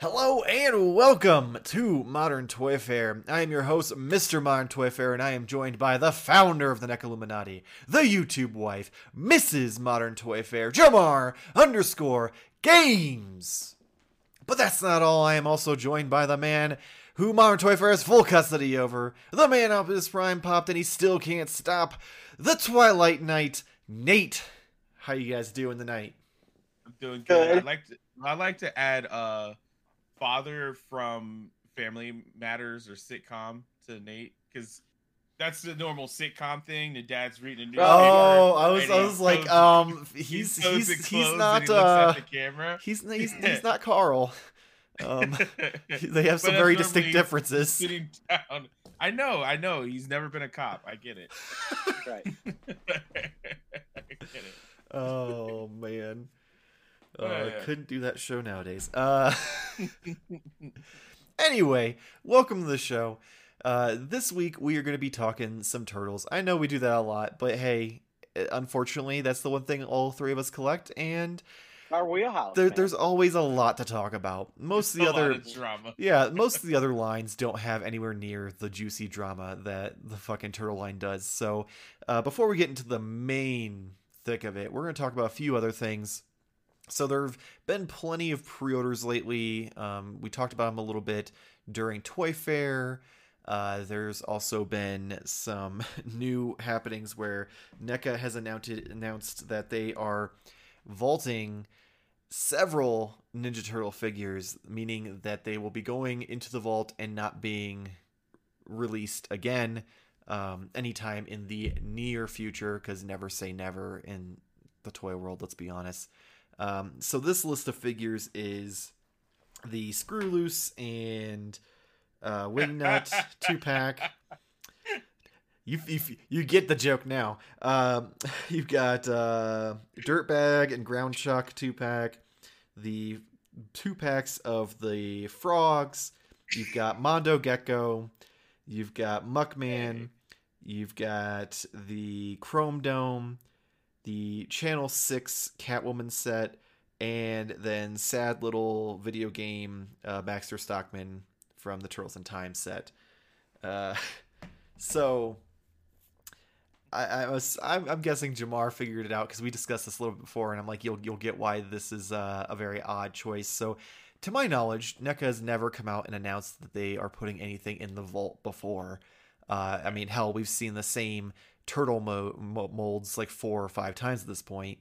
Hello and welcome to Modern Toy Fair. I am your host, Mr. Modern Toy Fair, and I am joined by the founder of the NECA Illuminati, the YouTube wife, Mrs. Modern Toy Fair, Jamar underscore Games. But that's not all. I am also joined by the man who Modern Toy Fair has full custody over, the man up his prime popped and he still can't stop, the Twilight Knight, Nate. How you guys doing tonight? I'm doing good. I'd like to I'd like to add uh father from Family Matters or sitcom to Nate because that's the normal sitcom thing. The dad's reading a newspaper. Oh, I was, I was like, um, he's he's he's, he's not he uh, he's he's, he's not Carl. Um, they have some very distinct differences. Sitting down. I know, I know. He's never been a cop. I get it. right. I get it. Oh man. Uh, I couldn't do that show nowadays. Uh, anyway, welcome to the show. Uh, this week we are going to be talking some turtles. I know we do that a lot, but hey, unfortunately, that's the one thing all three of us collect, and our wheelhouse. There, there's always a lot to talk about. Most of the other drama. yeah, most of the other lines don't have anywhere near the juicy drama that the fucking turtle line does. So, uh, before we get into the main thick of it, we're going to talk about a few other things so there have been plenty of pre-orders lately. Um, we talked about them a little bit during Toy Fair. Uh, there's also been some new happenings where NECA has announced announced that they are vaulting several Ninja Turtle figures, meaning that they will be going into the vault and not being released again um, anytime in the near future. Because never say never in the toy world. Let's be honest. Um, so this list of figures is the Screw Loose and uh, Wingnut two pack. You, you you get the joke now. Um, you've got uh, Dirtbag and Ground Chuck two pack, the two packs of the frogs. You've got Mondo Gecko. You've got Muckman. You've got the Chrome Dome the Channel 6 Catwoman set, and then sad little video game uh, Baxter Stockman from the Turtles in Time set. Uh, so I, I, was I'm, I'm, guessing Jamar figured it out because we discussed this a little bit before, and I'm like, you'll you'll get why this is uh, a very odd choice. So, to my knowledge, NECA has never come out and announced that they are putting anything in the vault before. Uh, I mean, hell, we've seen the same turtle mo- molds like four or five times at this point.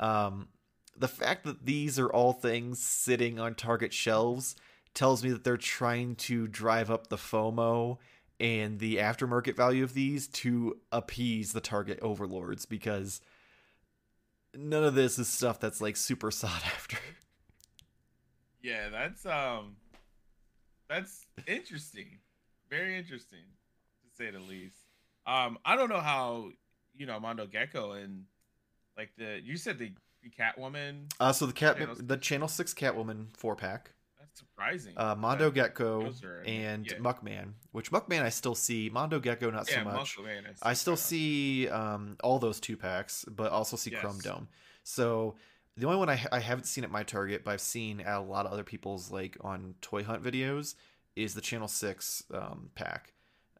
Um, the fact that these are all things sitting on Target shelves tells me that they're trying to drive up the FOMO and the aftermarket value of these to appease the Target overlords because none of this is stuff that's like super sought after. Yeah, that's um that's interesting. Very interesting to say the least. Um, I don't know how you know Mondo Gecko and like the you said the, the Catwoman. Uh, so the cat channel the Channel Six Catwoman four pack. That's surprising. Uh, Mondo that, Gecko and yeah. Muckman, which Muckman I still see. Mondo Gecko not yeah, so much. I, I still see um, all those two packs, but also see yes. Chrome Dome. So the only one I, I haven't seen at my Target, but I've seen at a lot of other people's like on Toy Hunt videos, is the Channel Six um, pack.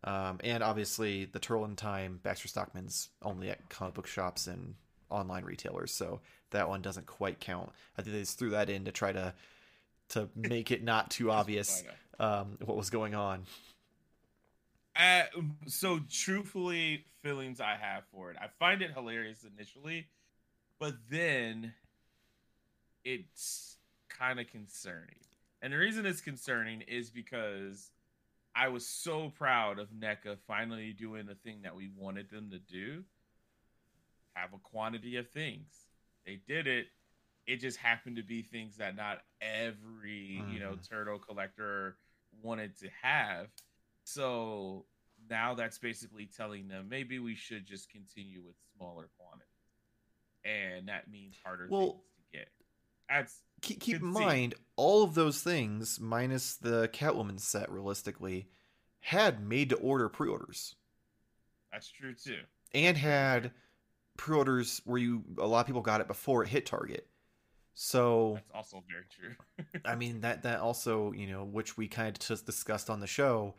Um, and obviously, the Turtle in Time, Baxter Stockman's only at comic book shops and online retailers, so that one doesn't quite count. I think they just threw that in to try to to make it not too obvious um, what was going on. Uh, so truthfully, feelings I have for it, I find it hilarious initially, but then it's kind of concerning. And the reason it's concerning is because I was so proud of NECA finally doing the thing that we wanted them to do. Have a quantity of things. They did it. It just happened to be things that not every, mm-hmm. you know, mm-hmm. turtle collector wanted to have. So now that's basically telling them maybe we should just continue with smaller quantities. And that means harder well, things to get. That's keep, keep in mind all of those things minus the Catwoman set realistically had made to order pre-orders. That's true too. And had pre-orders where you a lot of people got it before it hit Target. So That's also very true. I mean that that also you know which we kind of just discussed on the show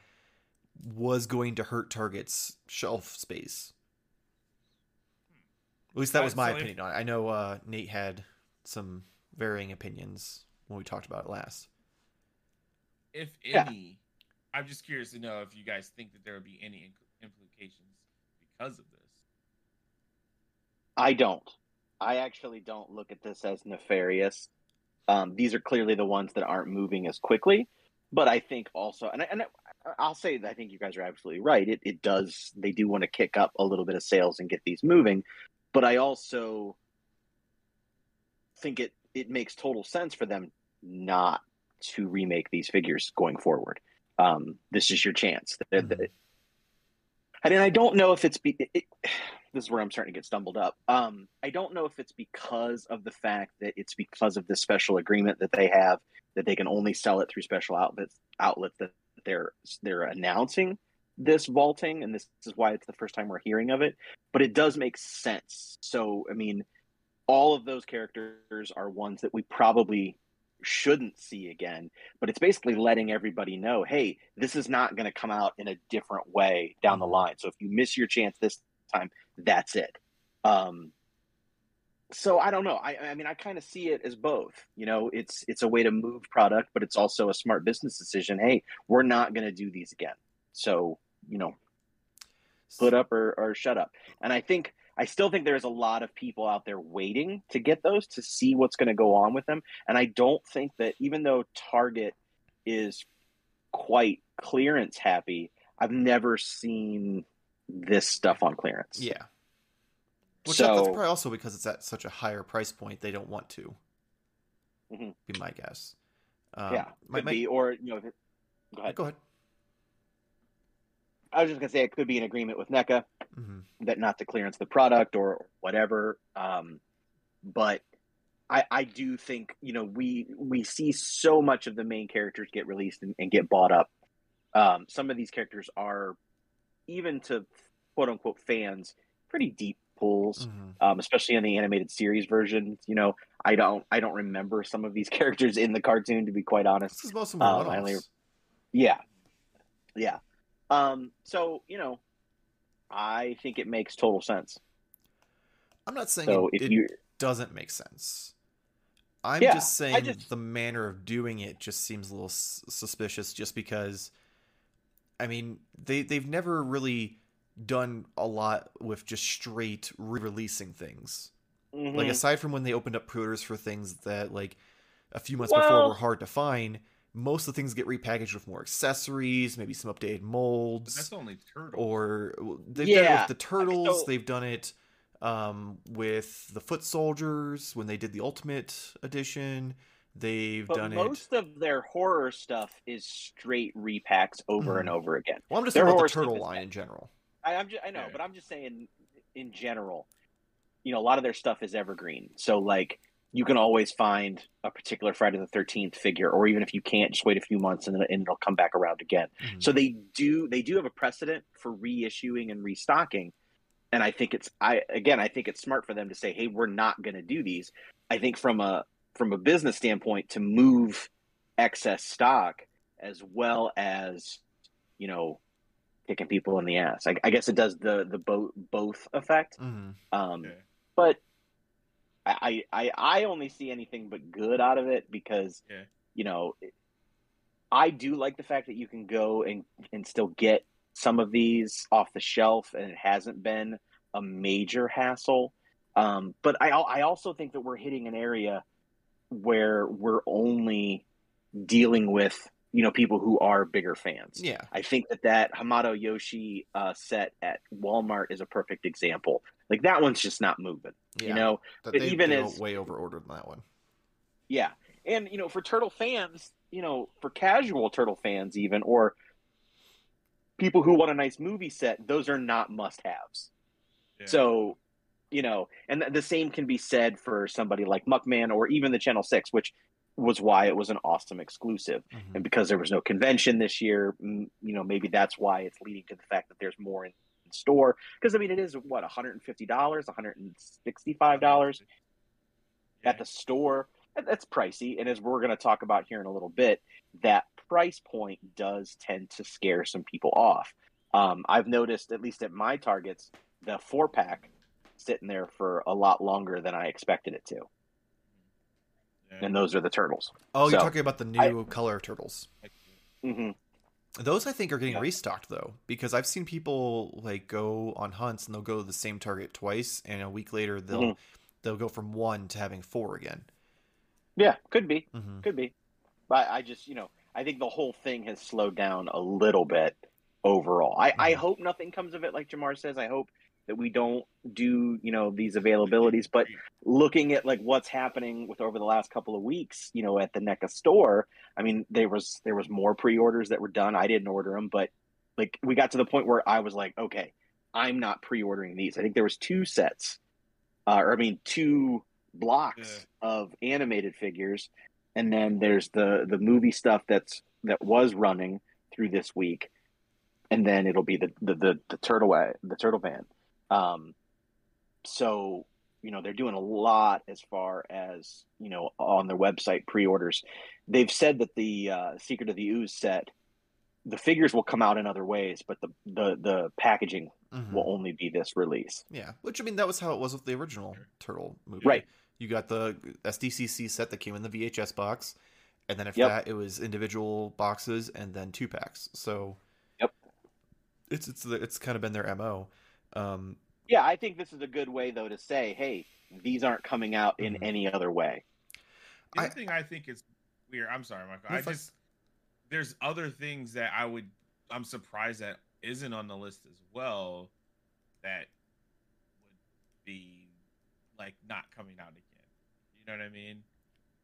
was going to hurt Target's shelf space. At least that was my opinion on it. I know uh, Nate had some varying opinions when we talked about it last. if Yeah. any, I'm just curious to know if you guys think that there would be any implications because of this. I don't. I actually don't look at this as nefarious. Um, these are clearly the ones that aren't moving as quickly, but I think also, and, I, and I, I'll say that I think you guys are absolutely right. It, it does, they do want to kick up a little bit of sales and get these moving, but I also think it, it makes total sense for them not to remake these figures going forward. Um, this is your chance. Mhm. and I don't know if it's be, it, it- this is where I'm starting to get stumbled up. Um, I don't know if it's because of the fact that it's because of this special agreement that they have that they can only sell it through special outlets outlets that they're they're announcing this vaulting, and this is why it's the first time we're hearing of it. But it does make sense. So I mean, all of those characters are ones that we probably shouldn't see again but it's basically letting everybody know hey this is not going to come out in a different way down the line. So if you miss your chance this time that's it. Um so i don't know. I i mean i kind of see it as both you know? It's it's a way to move product but it's also a smart business decision. Hey we're not going to do these again. So you know put up or, or shut up. And i think i still think there's a lot of people out there waiting to get those to see what's going to go on with them and i don't think that even though target is quite clearance happy i've never seen this stuff on clearance Yeah. Which so that's probably also because it's at such a higher price point, they don't want to. Mhm. Be my guess. Um, yeah could my- be or you know go ahead Go ahead. I was just going to say it could be an agreement with neca hmm that not to clearance the product or whatever. Um, but I, I do think you know we we see so much of the main characters get released and, and get bought up. Um, some of these characters are even to quote unquote fans pretty deep pulls, hmm um, especially in the animated series version. You know, I don't I don't remember some of these characters in the cartoon to be quite honest. This is most of are Um, Yeah, yeah. Um, so you know, I think it makes total sense. I'm not saying So it, it doesn't make sense. I'm Yeah, just saying just- the manner of doing it just seems a little s- suspicious. Just because, I mean, they they've never really done a lot with just straight re-releasing things. Like Mhm. aside from when they opened up pre-orders for things that like a few months before were hard to find, most of the things get repackaged with more accessories, maybe some updated But molds that's only turtle. or they've done it with the turtles. so- they've done it um, with the foot soldiers when they did the ultimate edition. They've but done most of their horror stuff is straight repacks over and Mhm. over again. Well, I'm just their talking about the turtle line bad. in general. I, I'm just, I know, Yeah. but I'm just saying, in general, you know, a lot of their stuff is evergreen. So like, you can always find a particular Friday the Thirteenth figure, or even if you can't, just wait a few months and, then- and it'll come back around again. Mhm. So they do they do have a precedent for reissuing and restocking. And I think it's I again I think it's smart for them to say, hey, we're not gonna do these. I think from a from a business standpoint to move excess stock as well as, you know, kicking people in the ass. I, I guess it does the the both both effect. Mhm. Um Yeah. but I, I I only see anything but good out of it because Yeah. you know I do like the fact that you can go and and still get some of these off the shelf and it hasn't been a major hassle. Um, but I I also think that we're hitting an area where we're only dealing with you know people who are bigger fans. Yeah. I think that that Hamato Yoshi uh, set at Walmart is a perfect example. Like that one's just not moving. Yeah. You know, That but they, even they as- way over ordered on that one. yeah. And you know, for turtle fans, you know, for casual turtle fans even or people who want a nice movie set, those are not must-haves. Yeah. So, you know, and th- the same can be said for somebody like Muckman or even the Channel 6, which was why it was an awesome exclusive. Mhm. And because there was no convention this year, mm, you know, maybe that's why it's leading to the fact that there's more in, in store. Because I mean, it is what $150, $165 Yeah. at the store. that's pricey. And as we're going to talk about here in a little bit, that price point does tend to scare some people off. Um, I've noticed, at least at my targets, the four pack sitting there for a lot longer than I expected it to. And those are the turtles. Oh, you're talking about the new color turtles. hmm Those I think are getting Yeah. restocked though, because I've seen people like go on hunts and they'll go to the same target twice, and a week later they'll Mhm. they'll go from one to having four again. Yeah, could be. hmm Could be. But I just, you know, I think the whole thing has slowed down a little bit overall. I, I Mhm. hope nothing comes of it, like Jamar says. I hope that we don't do, you know, these availabilities. But looking at like what's happening with over the last couple of weeks, you know, at the NECA store, I mean, there was there was more pre-orders that were done. I didn't order them, but like we got to the point where I was like, okay, I'm not pre-ordering these. I think there was two sets, uh, or I mean, two blocks of animated figures, and then there's the the movie stuff that's that was running through this week, and then it'll be the the the, the turtle the turtle van. Um, so you know they're doing a lot as far as you know on their website pre-orders. They've said that the uh, Secret of the Ooze set, the figures will come out in other ways, but the the the packaging hmm will only be this release. Yeah, which I mean that was how it was with the original turtle movie. Right. You got the SDCC set that came in the VHS box, and then after Yep. that it was individual boxes and then two packs. So. Yep. It's it's the, it's kind of been their mo. Um, Yeah, I think this is a good way though to say, hey, these aren't coming out in Mhm. any other way. The other I- thing I think is weird. I'm sorry, Michael. I fuck. just there's other things that I would I'm surprised that isn't on the list as well that would be like not coming out again. You know what I mean?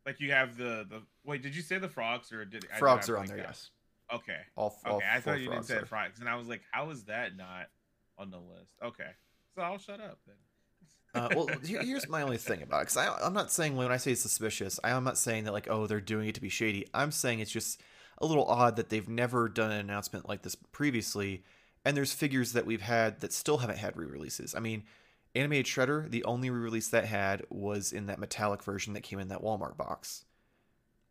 Like you have the the wait. Did you say the frogs or did I- frogs I are on there. out? Yes. Okay. All, all Okay. I thought you didn't say are. frogs, and I was like, how is that not on the list? Okay. So I'll shut up then. Uh, well, here, here's my only thing about it. Because I'm not saying when I say suspicious, I am not saying that like, oh, they're doing it to be shady. I'm saying it's just a little odd that they've never done an announcement like this previously, and there's figures that we've had that still haven't had re-releases. I mean, Animated Shredder, the only re-release that had was in that metallic version that came in that Walmart box.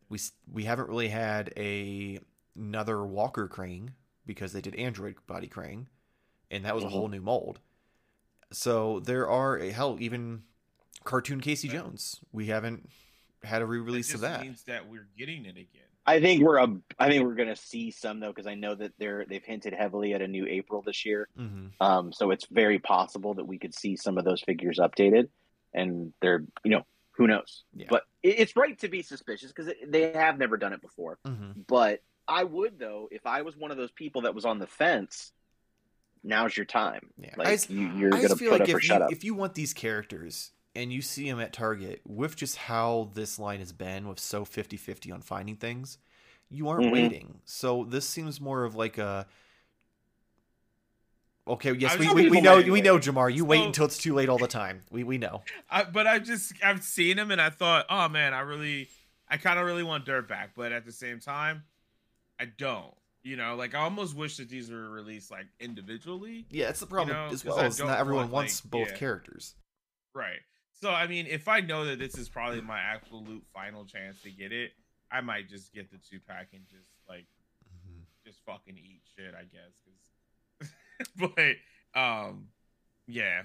We we haven't really had a another Walker Krang because they did Android Body Krang, and that was a Mhm. whole new mold. So there are hell even cartoon Casey Right. Jones. We haven't had a re-release just of that. means that we're getting it again. I think we're a, I think we're going to see some though because I know that they're they've hinted heavily at a new April this year. hmm Um, so it's very possible that we could see some of those figures updated, and they're you know who knows. Yeah. But it, it's right to be suspicious because they have never done it before. hmm But I would though if I was one of those people that was on the fence. Now's your time. Yeah. Like I just- you, you're going to feel put like up or if shut you, up. if you want these characters and you see them at Target with just how this line has been with so 50-50 on finding things, you aren't Mhm. waiting. So this seems more of like a Okay, yes, we, we, we know anyway. we know Jamar. You wait until it's too late all the time. We we know. I, but I just I've seen him and I thought, oh man, I really, I kind of really want Dirtbag, but at the same time, I don't. You know, like I almost wish that these were released like individually. Yeah, it's the problem know, as well I as don't everyone want, wants like- both yeah. characters. Right. So I mean, if I know that this is probably my absolute final chance to get it, I might just get the two pack and just like just fucking eat shit, I guess. 'cause- but um, yeah,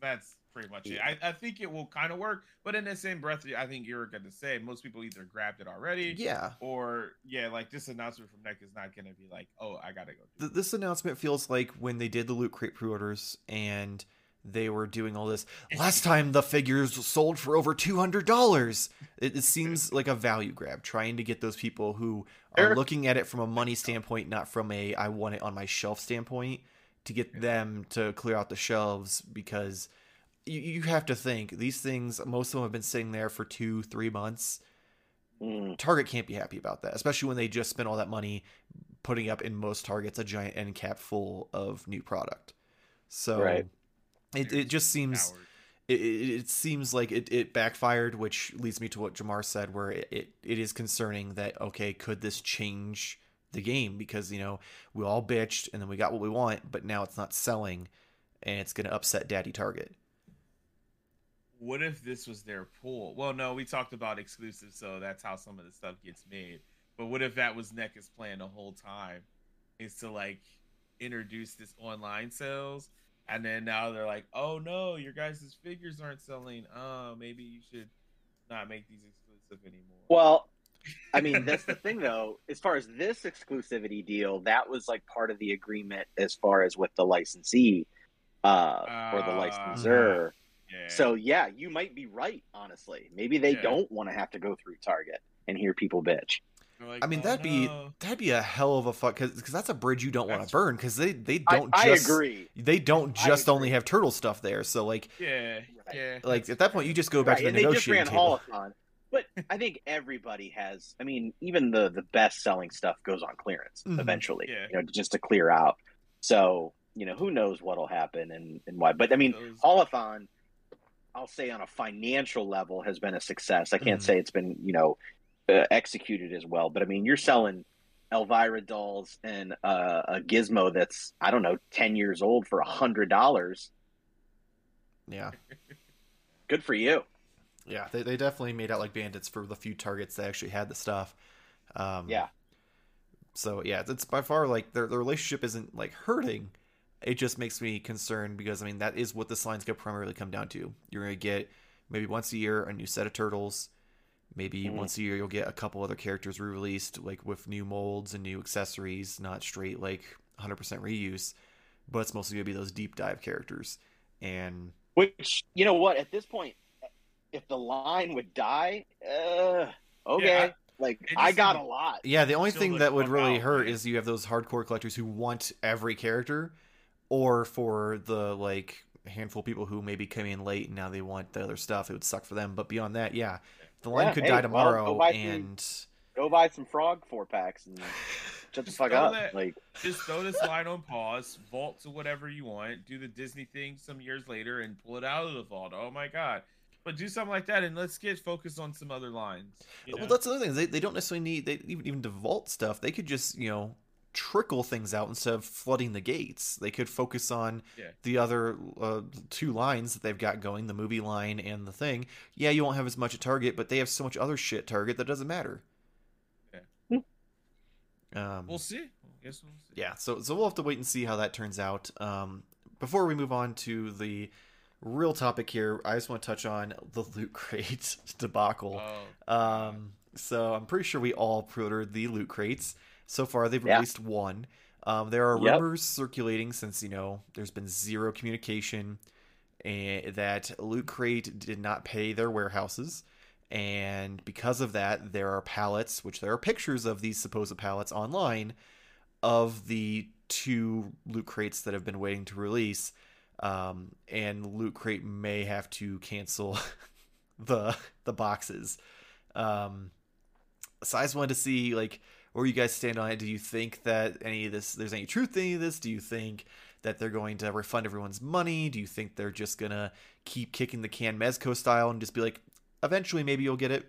that's pretty much it. I, I think it will kind of work, but in the same breath, I think you're going to say most people either grabbed it already, Yeah, or yeah, like this announcement from NECA is not going to be like, oh, I gotta go. Th- this announcement feels like when they did the Loot Crate pre-orders and they were doing all this. Last time the figures sold for over two hundred dollars. It, it seems like a value grab, trying to get those people who are Sure. looking at it from a money standpoint, not from a I want it on my shelf standpoint, to get them to clear out the shelves because you, you have to think these things. Most of them have been sitting there for two, three months. Mm, Target can't be happy about that, especially when they just spent all that money putting up in most Targets a giant end cap full of new product. So Right. it, it just seems it, it, it seems like it, it backfired, which leads me to what Jamar said, where it, it, it is concerning that okay, could this change the game? Because you know we all bitched and then we got what we want, but now it's not selling, and it's going to upset Daddy Target. What if this was their pool? Well, no, we talked about exclusive, so that's how some of the stuff gets made. But what if that was NECA's plan the whole time? Is to like introduce this online sales, and then now they're like, oh no, your guys' figures aren't selling. Oh, maybe you should not make these exclusive anymore. Well, I mean, that's the thing though. As far as this exclusivity deal, that was like part of the agreement as far as with the licensee uh, or the Ah. licensor. Yeah. So yeah, you might be right. Honestly, maybe they Yeah. don't want to have to go through Target and hear people bitch. Like, I mean, "Oh, that'd be no." that'd be a hell of a fuck because that's a bridge you don't want to burn because they they don't I just agree. they don't just only have turtle stuff there. So like yeah, Right. yeah. like that's at that point you just go back Right, to the and they just ran negotiating table. Holothon. But I think everybody has. I mean, even the the best selling stuff goes on clearance Mhm. eventually. Yeah. You know, just to clear out. So you know, who knows what'll happen and and why. But I mean, Those- Holothon, I'll say on a financial level has been a success. I can't Mhm. say it's been you know uh, executed as well, but I mean, you're selling Elvira dolls and uh, a gizmo that's I don't know ten years old for a hundred dollars. Yeah, Good for you. yeah, they they definitely made out like bandits for the few targets that actually had the stuff. Um, Yeah. So yeah, it's by far like their their relationship isn't like hurting. It just makes me concerned because I mean that is what this line's gonna primarily come down to. You're gonna get maybe once a year a new set of turtles. Maybe Mhm. once a year you'll get a couple other characters re-released, like with new molds and new accessories, not straight like 100% reuse, but it's mostly gonna be those deep dive characters. And Which you know what? At this point, if the line would die, uh, okay. Yeah, like I got a lot. Yeah, the only thing that would really out, hurt is you have those hardcore collectors who want every character, or for the like handful of people who maybe come in late and now they want the other stuff. It would suck for them. But beyond that, yeah, the line Yeah, could hey, die well, tomorrow, go buy some- and Go buy some frog four packs and shut the Just fuck throw up. that- Like just throw this line on pause, vault to whatever you want, do the Disney thing some years later, and pull it out of the vault. Oh my god! But do something like that, and let's get focused on some other lines. you well, know? that's the other thing. They they don't necessarily need they even even to vault stuff. They could just you know trickle things out instead of flooding the gates. They could focus on Yeah. the other uh, two lines that they've got going, the movie line and the thing. Yeah, you won't have as much at Target, but they have so much other shit Target that doesn't matter. Yeah. Um, We'll see. Guess we'll see. yeah, so so we'll have to wait and see how that turns out. Um, before we move on to the real topic here, I just want to touch on the loot crate debacle. Oh, Um, so I'm pretty sure we all pre-ordered the loot crates. So far, they've Yeah. released one. Um, there are Yep. rumors circulating since you know there's been zero communication, and that loot crate did not pay their warehouses, and because of that, there are pallets, which there are pictures of these supposed pallets online, of the two loot crates that have been waiting to release. Um, and loot crate may have to cancel the the boxes. Um, so I just wanted to see like where you guys stand on it. Do you think that any of this there's any truth to any of this? Do you think that they're going to refund everyone's money? Do you think they're just gonna keep kicking the can Mezco style and just be like, eventually maybe you'll get it?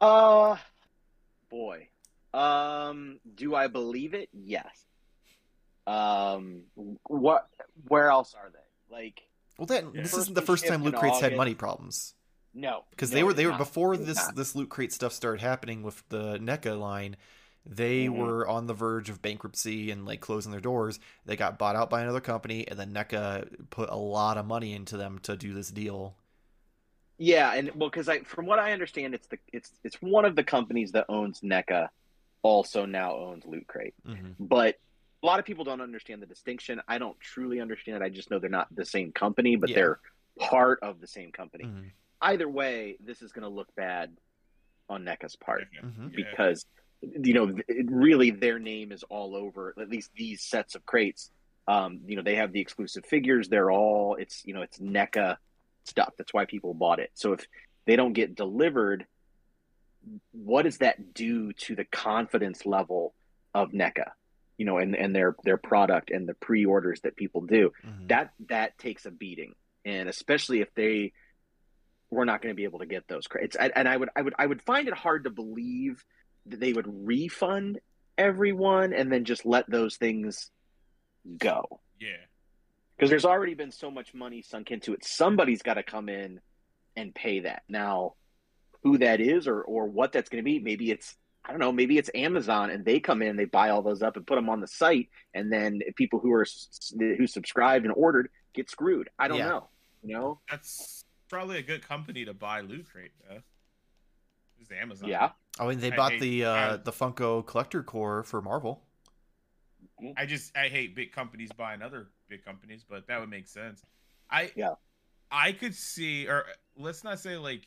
Uh boy. Um do I believe it? Yes. Um what where else are they? Like Well, that Yeah. this isn't the first time in loot crates had money problems no. because no, they were they were not. before It's this not. this loot crate stuff started happening with the NECA line. They Mhm. were on the verge of bankruptcy and like closing their doors. They got bought out by another company, and then NECA put a lot of money into them to do this deal. Yeah, and well, because I, from what I understand, it's the it's it's one of the companies that owns NECA, also now owns Loot Crate. hmm But a lot of people don't understand the distinction. I don't truly understand it. I just know they're not the same company, but Yeah. they're part of the same company. hmm Either way, this is going to look bad on NECA's part Yeah. Mhm. Yeah. because you know it, really their name is all over at least these sets of crates. Um, you know they have the exclusive figures. They're all it's you know it's NECA stuff. That's why people bought it. So if they don't get delivered, what does that do to the confidence level of NECA? You know, and, and their their product and the pre-orders that people do. hmm That that takes a beating, and especially if they were not going to be able to get those credits. And, and I would I would I would find it hard to believe that they would refund everyone and then just let those things go. Yeah. because there's already been so much money sunk into it. Somebody's got to come in and pay that. Now, who that is or or what that's going to be, maybe it's I don't know, maybe it's Amazon and they come in, and they buy all those up and put them on the site, and then people who are who subscribed and ordered get screwed. I don't Yeah. know. You know? That's probably a good company to buy Loot Crate. Though. It's Amazon. Yeah. I mean, they I bought hate- the uh, I- the Funko Collector Corps for Marvel. I just I hate big companies buying other big companies, but that would make sense. I Yeah. I could see, or let's not say like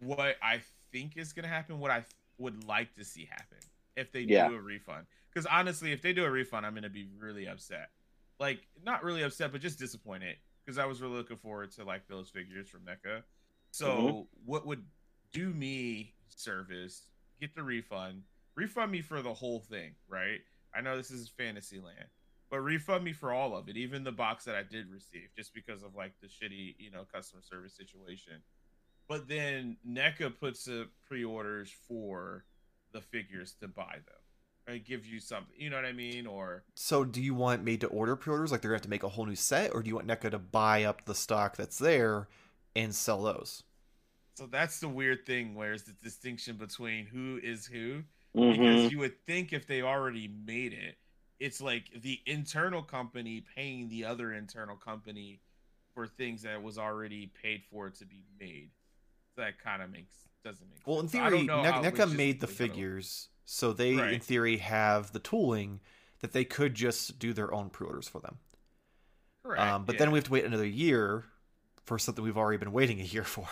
what I think is gonna happen. What I would like to see happen if they Yeah. do a refund. Because honestly, if they do a refund, I'm gonna be really upset. Like not really upset, but just disappointed because I was really looking forward to like those figures from NECA. So Mhm. what would do me service? Get the refund, refund me for the whole thing, right? I know this is Fantasyland, but refund me for all of it, even the box that I did receive, just because of like the shitty, you know, customer service situation. But then NECA puts up pre-orders for the figures to buy them. It gives you something, you know what I mean? Or So, do you want made to order pre-orders, like they're gonna have to make a whole new set, or do you want NECA to buy up the stock that's there and sell those? so that's the weird thing, where's the distinction between who is who? Mhm. because you would think if they already made it it's like the internal company paying the other internal company for things that was already paid for to be made so that kind of makes doesn't make Well, in sense. So I theory, Ne- NECA made the logistically how to- figures, so they, in theory, have the tooling that they could just do their own pre-orders for them. Correct, Um, but yeah. then we have to wait another year for something we've already been waiting a year for.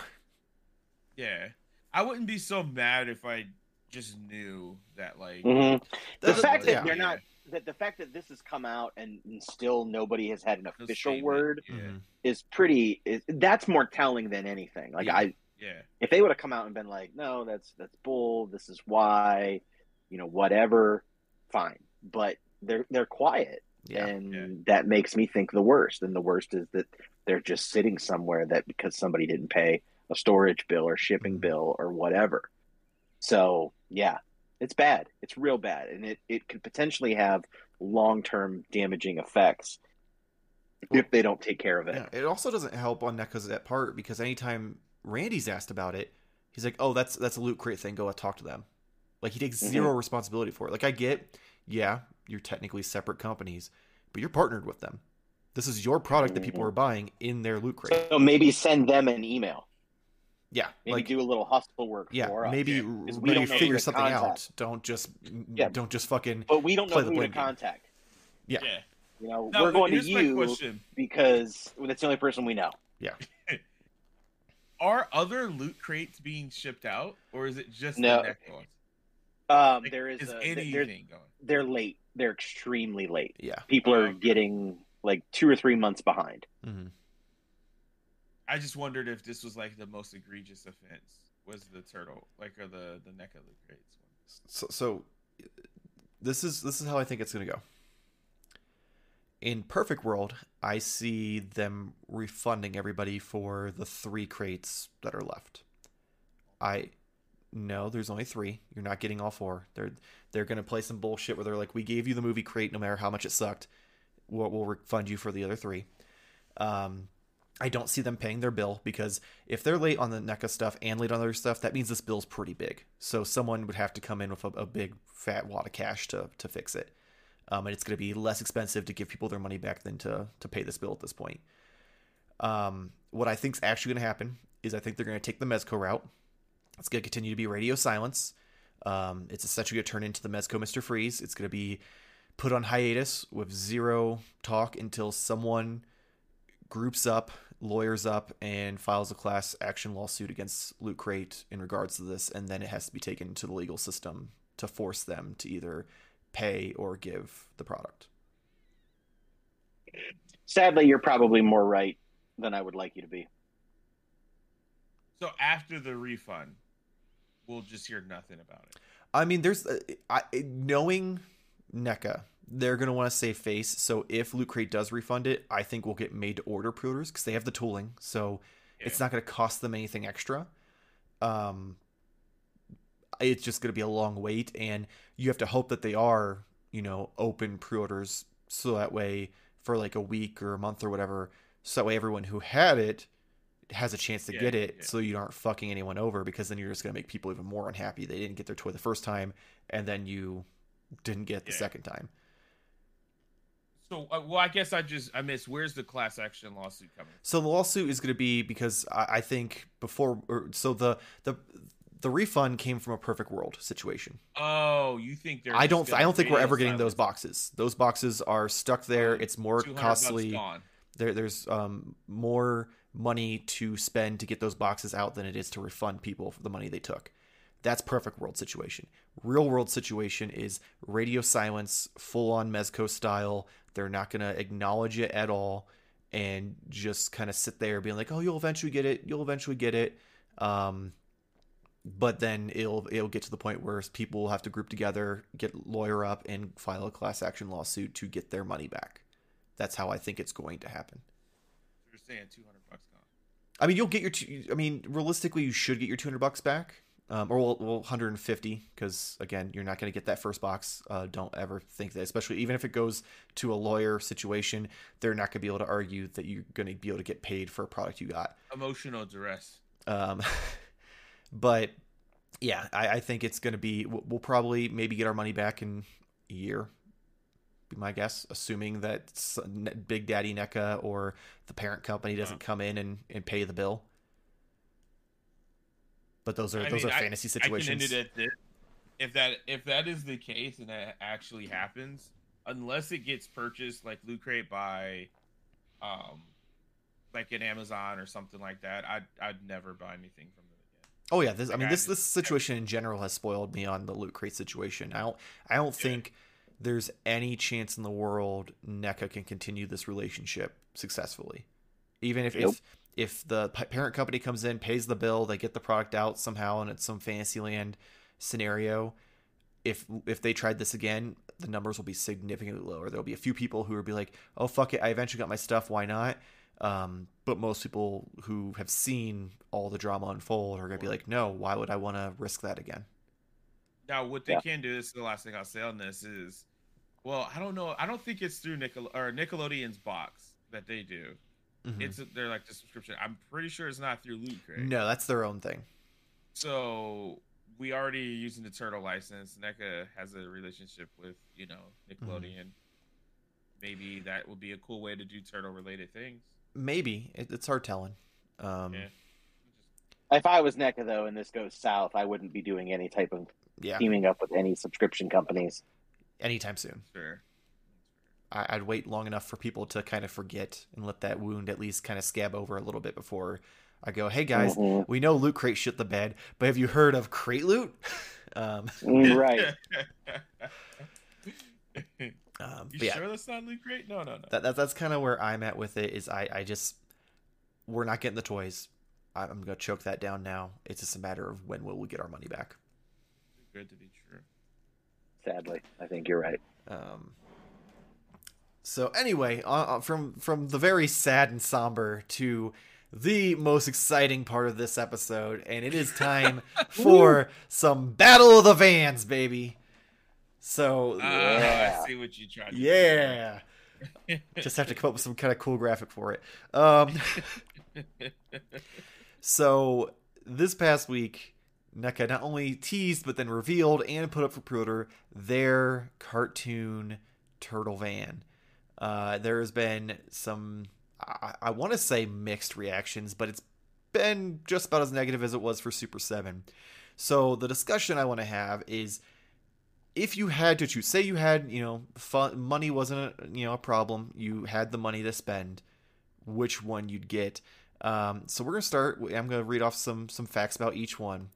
yeah i wouldn't be so mad if i just knew that like Mhm. The That's- fact that yeah. they're not that the fact that this has come out and, and still nobody has had an official word yeah Mhm. is pretty is, that's more telling than anything like Yeah. i yeah. If they would have come out and been like no that's that's bull this is why you know whatever fine. But they're they're quiet. Yeah. and Yeah. that makes me think the worst. And the worst is that they're just sitting somewhere that because somebody didn't pay a storage bill or shipping Mhm. bill or whatever. So yeah it's bad. It's real bad. And it, it could potentially have long-term damaging effects if they don't take care of it. Yeah, it also doesn't help on NECA's that part because anytime Randy's asked about it, he's like, "Oh, that's that's a loot crate thing. Go talk to them." Like he takes Mhm. 0 responsibility for it. Like I get, yeah, you're technically separate companies, but you're partnered with them. This is your product that people Mhm. are buying in their loot crate. so maybe send them an email Yeah, maybe like do a little hustle work yeah, for us maybe Yeah, 'cause we maybe don't know who figure to something out. Don't just Yeah. don't just fucking but we don't know play the who to blame game. contact Yeah. yeah you know now we're going to here's you question because that's the only person we know are other loot crates being shipped out or is it just No. the NECA ones? um Like, there is, is a, anything they're, going they're late they're extremely late yeah. people are getting like two or three months behind hmm I just wondered if this was like the most egregious offense was the turtle, like or the the neck of the crates one. so, so this is this is how I think it's going to go. In perfect world, I see them refunding everybody for the three crates that are left. I no, there's only three. You're not getting all four. They're they're to play some bullshit where they're like, "We gave you the movie crate, no matter how much it sucked. We'll, we'll refund you for the other three. Um, I don't see them paying their bill because if they're late on the NECA stuff and late on other stuff, that means this bill's pretty big. So someone would have to come in with a, a big fat wad of cash to to fix it, um, and it's going to be less expensive to give people their money back than to to pay this bill at this point. Um, what I think is actually going to happen is I think they're going to take the Mezco route. It's going to continue to be radio silence. Um, it's essentially going to turn into the Mezco Mister Freeze. It's going to be put on hiatus with zero talk until someone groups up, lawyers up, and files a class action lawsuit against Loot Crate in regards to this, and then it has to be taken to the legal system to force them to either pay or give the product. sadly you're probably more right than i would like you to be So after the refund, we'll just hear nothing about it. I mean, there's uh, I, knowing NECA, they're gonna want to save face. So if Loot Crate does refund it, I think we'll get made to order pre-orders because they have the tooling. So it's not gonna cost them anything extra. Um, it's just gonna be a long wait, and you have to hope that they are, you know, open pre-orders so that way for like a week or a month or whatever, so that way everyone who had it has a chance to Yeah, get it, yeah. so you aren't fucking anyone over because then you're just gonna make people even more unhappy. They didn't get their toy the first time, and then you didn't get the Yeah. second time. So, uh, well, I guess I just I miss Where's the class action lawsuit coming? So the lawsuit is going to be because I, I think before, or, so the the the refund came from a perfect world situation. Oh, you think they're? I don't I don't think we're ever getting those boxes. Those boxes are stuck there. It's more costly. There, there's um, more money to spend to get those boxes out than it is to refund people for the money they took. That's perfect world situation. Real world situation is radio silence, full on Mezco style. They're not going to acknowledge it at all and just kind of sit there being like, "Oh, you'll eventually get it. You'll eventually get it." Um, but then it'll it'll get to the point where people will have to group together, get lawyer up, and file a class action lawsuit to get their money back. That's how I think it's going to happen. You're saying 200 bucks gone. I mean, you'll get your. Two, I mean, realistically, you should get your two hundred bucks back, um, or well, well, hundred and fifty, because again, you're not going to get that first box. Uh, don't ever think that, especially even if it goes to a lawyer situation, they're not going to be able to argue that you're going to be able to get paid for a product you got. Emotional duress. Um, but yeah, I, I think it's going to be. We'll, probably maybe get our money back in a year. Be my guess, assuming that Big Daddy NECA or the parent company doesn't come in and, and pay the bill. But those are I those mean, are fantasy I situations. it at this. If that if that is the case and that actually happens, unless it gets purchased like Loot Crate by, um, like an Amazon or something like that, I'd I'd never buy anything from. Oh yeah, this I mean this this situation in general has spoiled me on the loot crate situation. I don't I don't Yeah. think there's any chance in the world NECA can continue this relationship successfully. Even if Nope. if if the parent company comes in, pays the bill, they get the product out somehow and it's some Fantasyland scenario, if if they tried this again, the numbers will be significantly lower. There'll be a few people who will be like, "Oh fuck it, I eventually got my stuff. Why not?" Um, but most people who have seen all the drama unfold are gonna be like, "No, why would I want to risk that again?" Now, what they Yeah. can do this is the last thing I'll say on this is, well, I don't know. I don't think it's through Nickel or Nickelodeon's box that they do. Mhm. It's they're like the subscription. I'm pretty sure it's not through Loot Crate. no, that's their own thing. So we already using the Turtle license. NECA has a relationship with you know Nickelodeon. Maybe that would be a cool way to do turtle related things. Maybe it, it's hard telling. Um, Yeah. If I was NECA though, and this goes south, I wouldn't be doing any type of yeah, teaming up with any subscription companies. anytime soon. Sure. I, I'd wait long enough for people to kind of forget and let that wound at least kind of scab over a little bit before I go, "Hey guys, Mhm. we know loot crate shit the bed, but have you heard of crate loot?" um, Mm, right. you um, but yeah, sure that's not Loot Crate? No, no, no. that, that that's kind of where I'm at with it. Is I I just we're not getting the toys. I- I'm gonna choke that down now. It's just a matter of when will we get our money back. Good to be true. Sadly, I think you're right. Um, so anyway, uh, uh, from from the very sad and somber to the most exciting part of this episode, and it is time for some Battle of the Vans, baby. So Ah, Yeah. I see what you tried. to do. yeah, just have to come up with some kind of cool graphic for it. Um, so this past week, NECA not only teased but then revealed and put up for pre-order their cartoon turtle van. Uh, there has been some, I, I want to say mixed reactions, but it's been just about as negative as it was for Super 7. So the discussion I want to have is if you had to choose, say you had, you know, money wasn't, a, you know, a problem, you had the money to spend, which one you'd get. Um, so we're gonna start. I'm gonna read off some some facts about each one,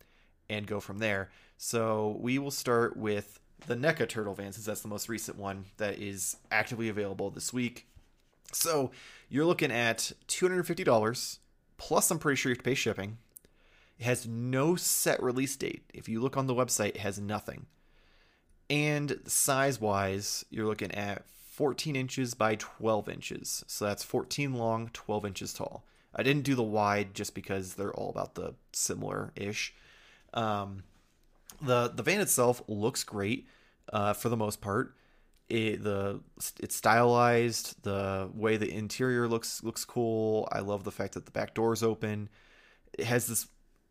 and go from there. So we will start with the NECA Turtle Van, since that's the most recent one that is actively available this week. So you're looking at two hundred and fifty dollars plus. I'm pretty sure you have to pay shipping. It has no set release date. If you look on the website, it has nothing. And size wise, you're looking at 14 inches by 12 inches. So that's 14 long, 12 inches tall. I didn't do the wide just because they're all about the similar ish. Um, the the van itself looks great uh, for the most part. it the it's stylized. The way the interior looks looks cool. I love the fact that the back door is open. It has this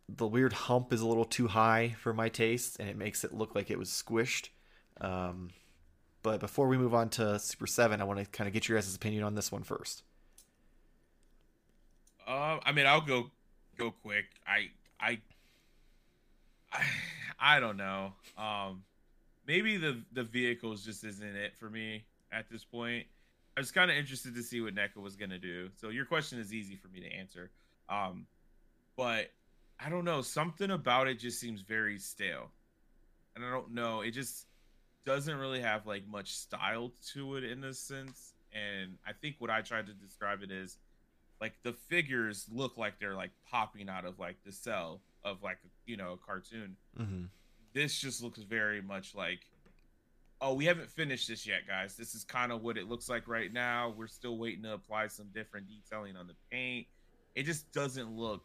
the weird hump is a little too high for my taste, and it makes it look like it was squished. Um, but before we move on to Super Seven, I want to kind of get your guys' opinion on this one first. Uh, I mean, I'll go go quick. I I I, I don't know. Um, maybe the the vehicles just isn't it for me at this point. I was kind of interested to see what NECA was gonna do. So your question is easy for me to answer. Um, but I don't know. Something about it just seems very stale, and I don't know. It just doesn't really have like much style to it in a sense. And I think what I tried to describe it is like the figures look like they're like popping out of like the cel of like you know a cartoon. Mm-hmm. This just looks very much like, oh, we haven't finished this yet, guys. This is kind of what it looks like right now. We're still waiting to apply some different detailing on the paint. It just doesn't look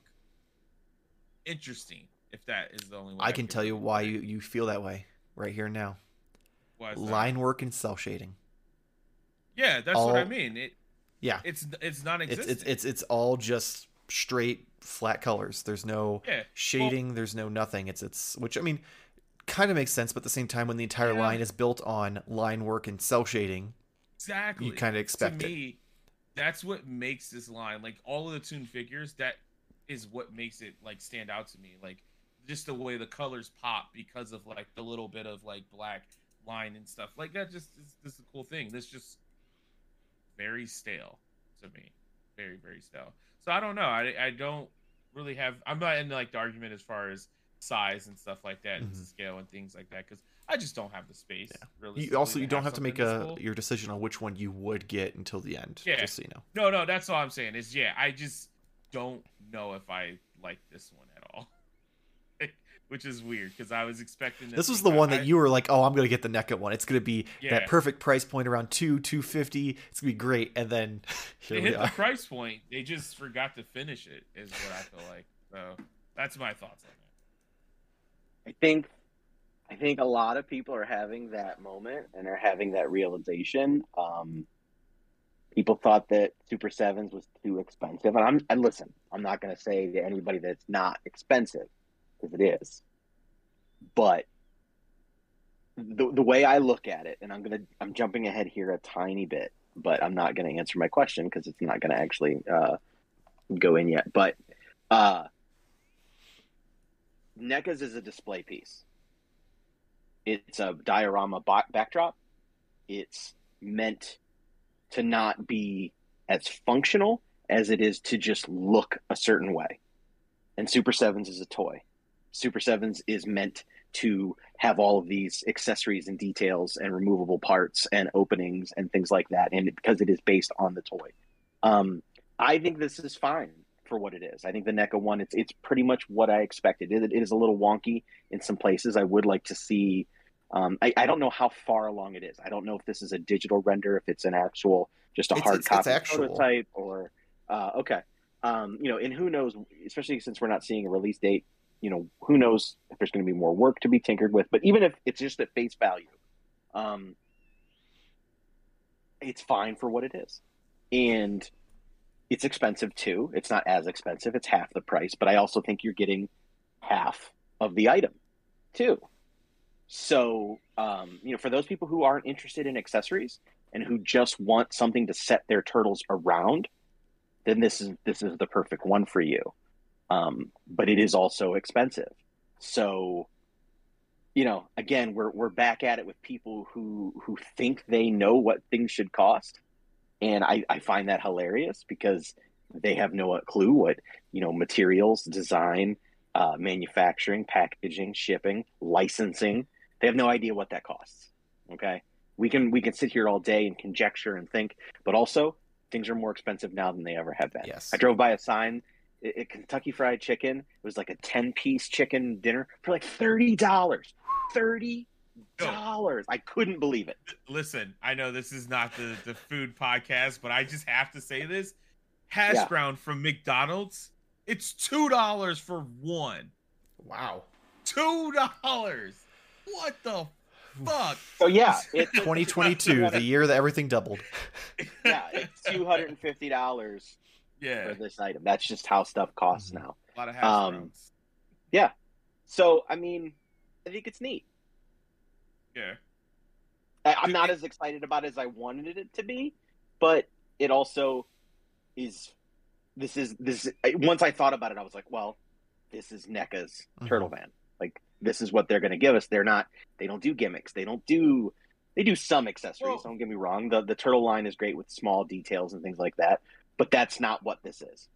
interesting. If that is the only way I can tell you why you, you feel that way right here and now. Line work and cel shading. Yeah, that's all, what I mean. It yeah, it's it's non-existent. It's, it's it's it's all just straight flat colors. There's no yeah. shading. Well, there's no nothing. It's it's which I mean, kind of makes sense. But at the same time, when the entire yeah. line is built on line work and cel shading, exactly, you kind of expect to it. Me, that's what makes this line like all of the Toon figures. That is what makes it like stand out to me. Like just the way the colors pop because of like the little bit of like black line and stuff like that. Just is this is a cool thing. This just very stale to me, very very stale. So I don't know. I I don't really have. I'm not in like the argument as far as size and stuff like that, mm-hmm. and scale and things like that, because I just don't have the space. Yeah. Really, you also you don't have to make a your decision on which one you would get until the end. Yeah. Just so you know. No, no, that's all I'm saying. Is yeah, I just don't know if I like this one at all which is weird because I was expecting this. was the one that you were like, "Oh, I'm gonna get the NECA one. It's gonna be yeah. that perfect price point around two two fifty. It's gonna be great." And then they hit are. the price point. They just forgot to finish it. Is what I feel like. So that's my thoughts on it. I think, I think a lot of people are having that moment and are having that realization. Um, people thought that Super Sevens was too expensive, and I'm. And listen, I'm not gonna say to anybody that it's not expensive because it is. But the the way I look at it, and I'm gonna I'm jumping ahead here a tiny bit, but I'm not gonna answer my question because it's not gonna actually uh, go in yet. But uh, NECA's is a display piece. It's a diorama backdrop. It's meant to not be as functional as it is to just look a certain way. And Super Sevens is a toy. Super Sevens is meant to have all of these accessories and details and removable parts and openings and things like that, and because it is based on the toy. Um, I think this is fine for what it is. I think the NECA one, it's it's pretty much what I expected. it, it is a little wonky in some places. I would like to see. Um, I, I, don't know how far along it is. I don't know if this is a digital render, if it's an actual, just a hard it's, copy it's prototype, or uh, okay. Um, you know, and who knows? Especially since we're not seeing a release date you know, who knows if there's going to be more work to be tinkered with. But even if it's just at face value, um, it's fine for what it is. And it's expensive too. It's not as expensive, it's half the price. But I also think you're getting half of the item too. So, um, you know, for those people who aren't interested in accessories and who just want something to set their turtles around, then this is this is the perfect one for you um, but it is also expensive. So, you know, again, we're we're back at it with people who who think they know what things should cost, and I, I find that hilarious because they have no clue what you know materials, design, uh, manufacturing, packaging, shipping, licensing. They have no idea what that costs. Okay, we can we can sit here all day and conjecture and think, but also things are more expensive now than they ever have been. Yes. I drove by a sign at Kentucky Fried Chicken. It was like a 10 piece chicken dinner for like $30. 30. Dollars. I couldn't believe it. Listen, I know this is not the, the food podcast, but I just have to say this. Hash yeah. brown from McDonald's, it's two dollars for one. Wow. Two dollars. What the fuck. So yeah, it, 2022, the year that everything doubled. yeah, it's two hundred and fifty dollars Yeah, for this item. That's just how stuff costs Mhm. now. a lot of hash um, browns. So I mean, I think it's neat. Yeah, I, I'm not it- as excited about it as I wanted it to be, but it also is. This is this. I- Once I thought about it, I was like, well, this is NECA's Mhm. Turtle Van. Like this is what they're going to give us. They're not. They don't do gimmicks. They don't do. They do some accessories. Well- don't get me wrong. The the turtle line is great with small details and things like that. But that's not what this is.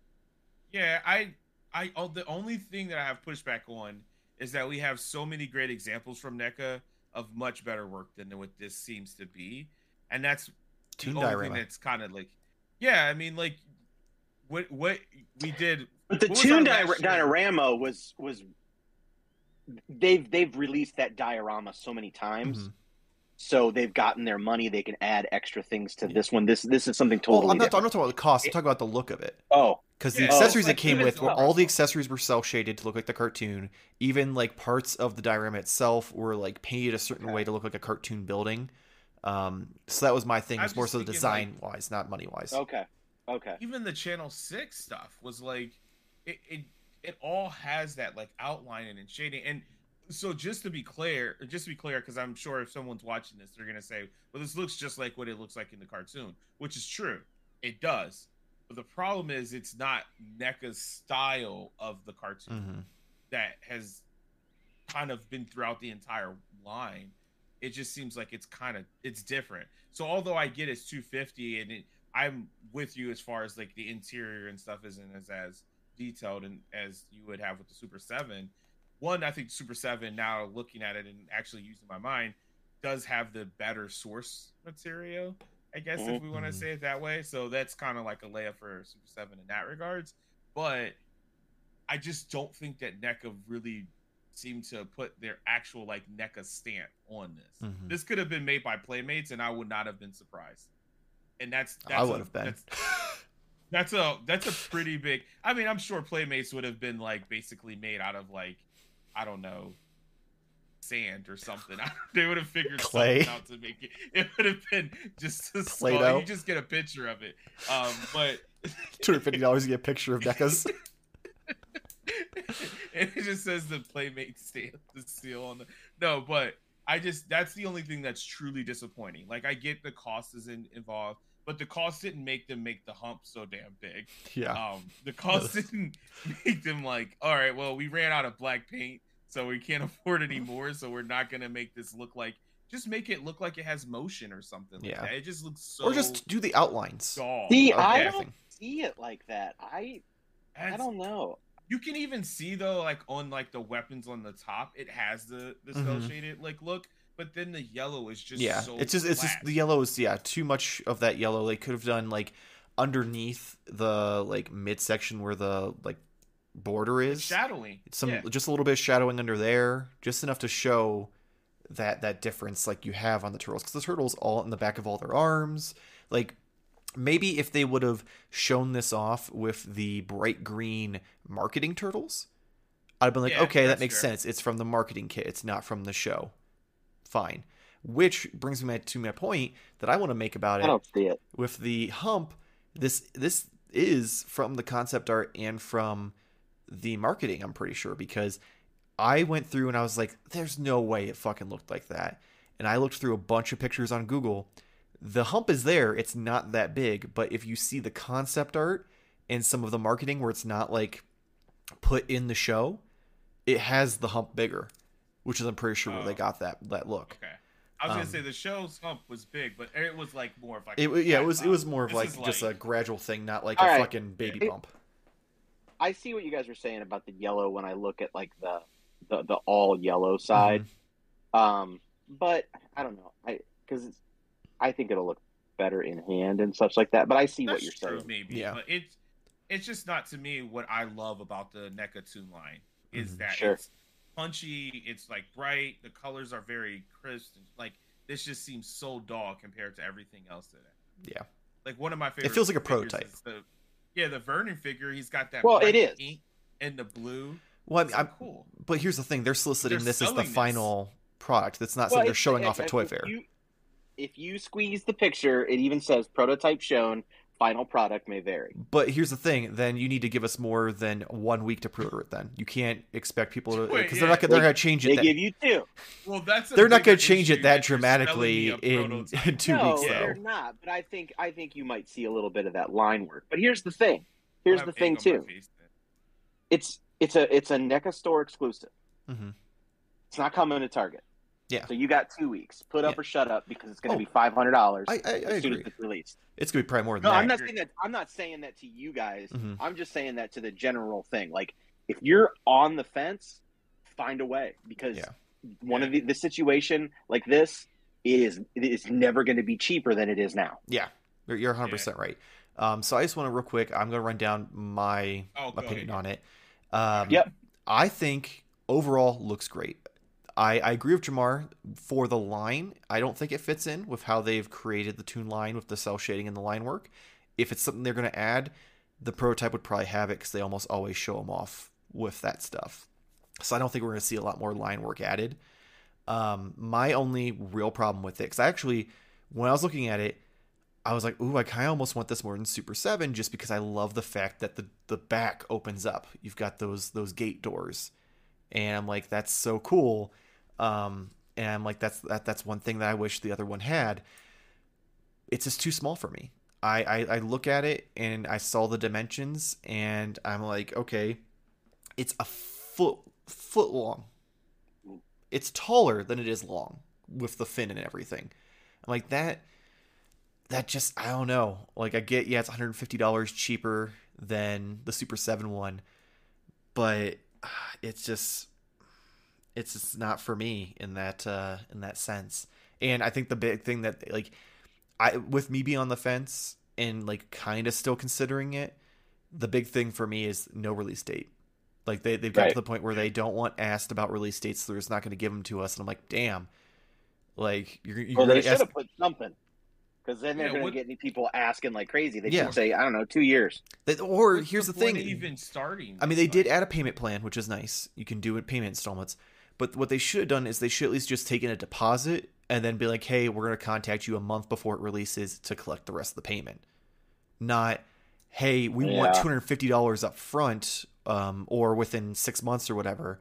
yeah. I, I. Oh, the only thing that I have pushback on is that we have so many great examples from NECA of much better work than what this seems to be, and that's Toon the only thing that's kind of like, yeah. I mean, like, what what we did. But the What was Toon di- diorama was was they've they've released that diorama so many times. Mhm. So they've gotten their money. They can add extra things to this one. This this is something totally Well, I'm not, I'm not talking about the cost. I'm talking about the look of it. Oh, Because the Yeah. accessories Oh, it came with even were all the accessories were cel shaded to look like the cartoon. Even like parts of the diorama itself were like painted a certain Okay. way to look like a cartoon building. Um, so that was my thing. I'm Was more so the thinking, design wise, not money wise. okay, okay. even the channel six stuff was like it, it it all has that like outlining and shading and so just to be clear just to be clear because i'm sure if someone's watching this they're gonna say well this looks just like what it looks like in the cartoon which is true it does but the problem is it's not NECA's style of the cartoon hmm that has kind of been throughout the entire line. It just seems like it's kind of it's different. So although I get it's 250 and it, I'm with you as far as like the interior and stuff isn't as as detailed and as you would have with the Super 7. One, I think Super 7 now looking at it and actually using my mind does have the better source material, I guess if we want to Mhm. say it that way. So that's kind of like a layup for Super 7 in that regards. But I just don't think that NECA really seemed to put their actual like NECA stamp on this. Mhm. This could have been made by Playmates, and I would not have been surprised. And that's, that's I would have been. That's, that's a that's a pretty big. I mean, I'm sure Playmates would have been like basically made out of like I don't know sand or something. they would have figured Clay. something out to make it. It would have been just a Play-Doh. You just get a picture of it. Um, but Two hundred fifty dollars to get a picture of NECA's. and it just says the playmate stamp, the seal on the. No, but I just that's the only thing that's truly disappointing. Like I get the cost is in, involved, but the cost didn't make them make the hump so damn big. yeah. Um, the cost didn't make them like, all right, well, we ran out of black paint, so we can't afford any more, so we're not gonna make this look like. Just make it look like it has motion or something. Like Yeah. that. it just looks so. or just do the outlines. dull. See, of I don't see it like that. I I don't know. You can even see though, like on like the weapons on the top, it has the the cel Mhm. shaded like look, but then the yellow is just yeah, so it's just it's just the yellow is yeah too much of that yellow. They could have done like underneath the like midsection where the like border It's is. shadowing. some yeah. just a little bit of shadowing under there, just enough to show that that difference like you have on the turtles because the turtles all in the back of all their arms like maybe if they would have shown this off with the bright green marketing turtles i'd been like Yeah, okay that makes fair. sense it's from the marketing kit it's not from the show fine which brings me to my point that i want to make about it. I it don't see it. with the hump this this is from the concept art and from the marketing i'm pretty sure because i went through and i was like there's no way it fucking looked like that and i looked through a bunch of pictures on google the hump is there it's not that big but if you see the concept art and some of the marketing where it's not like put in the show it has the hump bigger which is i'm pretty sure where they Oh. got that that look Okay. I was Um, gonna say the show's hump was big, but it was like more of like it, a yeah it flat was it was more of This like just a gradual thing not like All a right. fucking baby It- bump I see what you guys were saying about the yellow when I look at like the the, the all yellow side. Mm-hmm. Um, but I don't know. I because I think it'll look better in hand and such like that. But I see what you're true, saying. maybe. Yeah. But it's it's just not to me what I love about the NECA Toon line is Mhm. that Sure. it's punchy, it's like bright, the colors are very crisp, and like this just seems so dull compared to everything else in it. Yeah. Like one of my favorite. It feels like a prototype. The, yeah, the Vernon figure. He's got that. Well, it bright and the blue. Well, I mean, so I'm, cool. but here's the thing: they're soliciting They're this as the this. final product. That's not Well, something they're showing if- off at Toy Fair. You, if you squeeze the picture, it even says prototype shown, final product may vary. But here's the thing: then you need to give us more than one week to pre-order it. Then you can't expect people to because yeah. they're not gonna- they're They- going to change it. They that, give you two. Well, that's they're not going to change it that dramatically in, in two no, weeks. they're not. But I think I think you might see a little bit of that line work. But here's the thing. Here's the thing egg on my too. face. It's it's a it's a NECA store exclusive. Mhm. It's not coming to Target. Yeah. So you got two weeks. Put up Yeah. or shut up because it's going to Oh. be five hundred dollars as soon agree. as it's released. It's going to be probably more than No, that. I'm not saying that. I'm not saying that to you guys. Mhm. I'm just saying that to the general thing. Like, if you're on the fence, find a way because Yeah. one of the, the situation like this is it is never going to be cheaper than it is now. Yeah, you're, you're 100% right. Um, so I just want to real quick, I'm going to run down my Oh, opinion ahead. on it. Um, Yep. I think overall looks great. I, I agree with Jamar for the line. I don't think it fits in with how they've created the Toon line with the cel shading and the line work. If it's something they're going to add, the prototype would probably have it because they almost always show them off with that stuff. So I don't think we're going to see a lot more line work added. Um, my only real problem with it, because I actually, when I was looking at it, I was like, ooh, I kind of almost want this more than Super Seven, just because I love the fact that the the back opens up. You've got those those gate doors, and I'm like, that's so cool. Um, and I'm like, that's that that's one thing that I wish the other one had. It's just too small for me. I, I I look at it and I saw the dimensions, and I'm like, okay, it's a foot foot long. It's taller than it is long with the fin and everything. I'm like that that just I don't know. Like I get yeah, it's $150 cheaper than the Super 7 one, but it's just it's just not for me in that uh in that sense. And I think the big thing that like I with me being on the fence and like kind of still considering it, the big thing for me is no release date. Like they they've got Right. to the point where they don't want asked about release dates, so they're just not going to give them to us. And I'm like, damn, like you're, you're Well, they gonna should ask, have put something because then they're Yeah, going to get any people asking like crazy. They Yeah. should say, I don't know, two years. they- or What's here's the, point thing. even starting. I mean, they this? did add a payment plan, which is nice. You can do it payment installments. But what they should have done is they should at least just taken a deposit and then be like, "Hey, we're going to contact you a month before it releases to collect the rest of the payment." Not, "Hey, we want two hundred fifty dollars up front, um, or within six months or whatever,"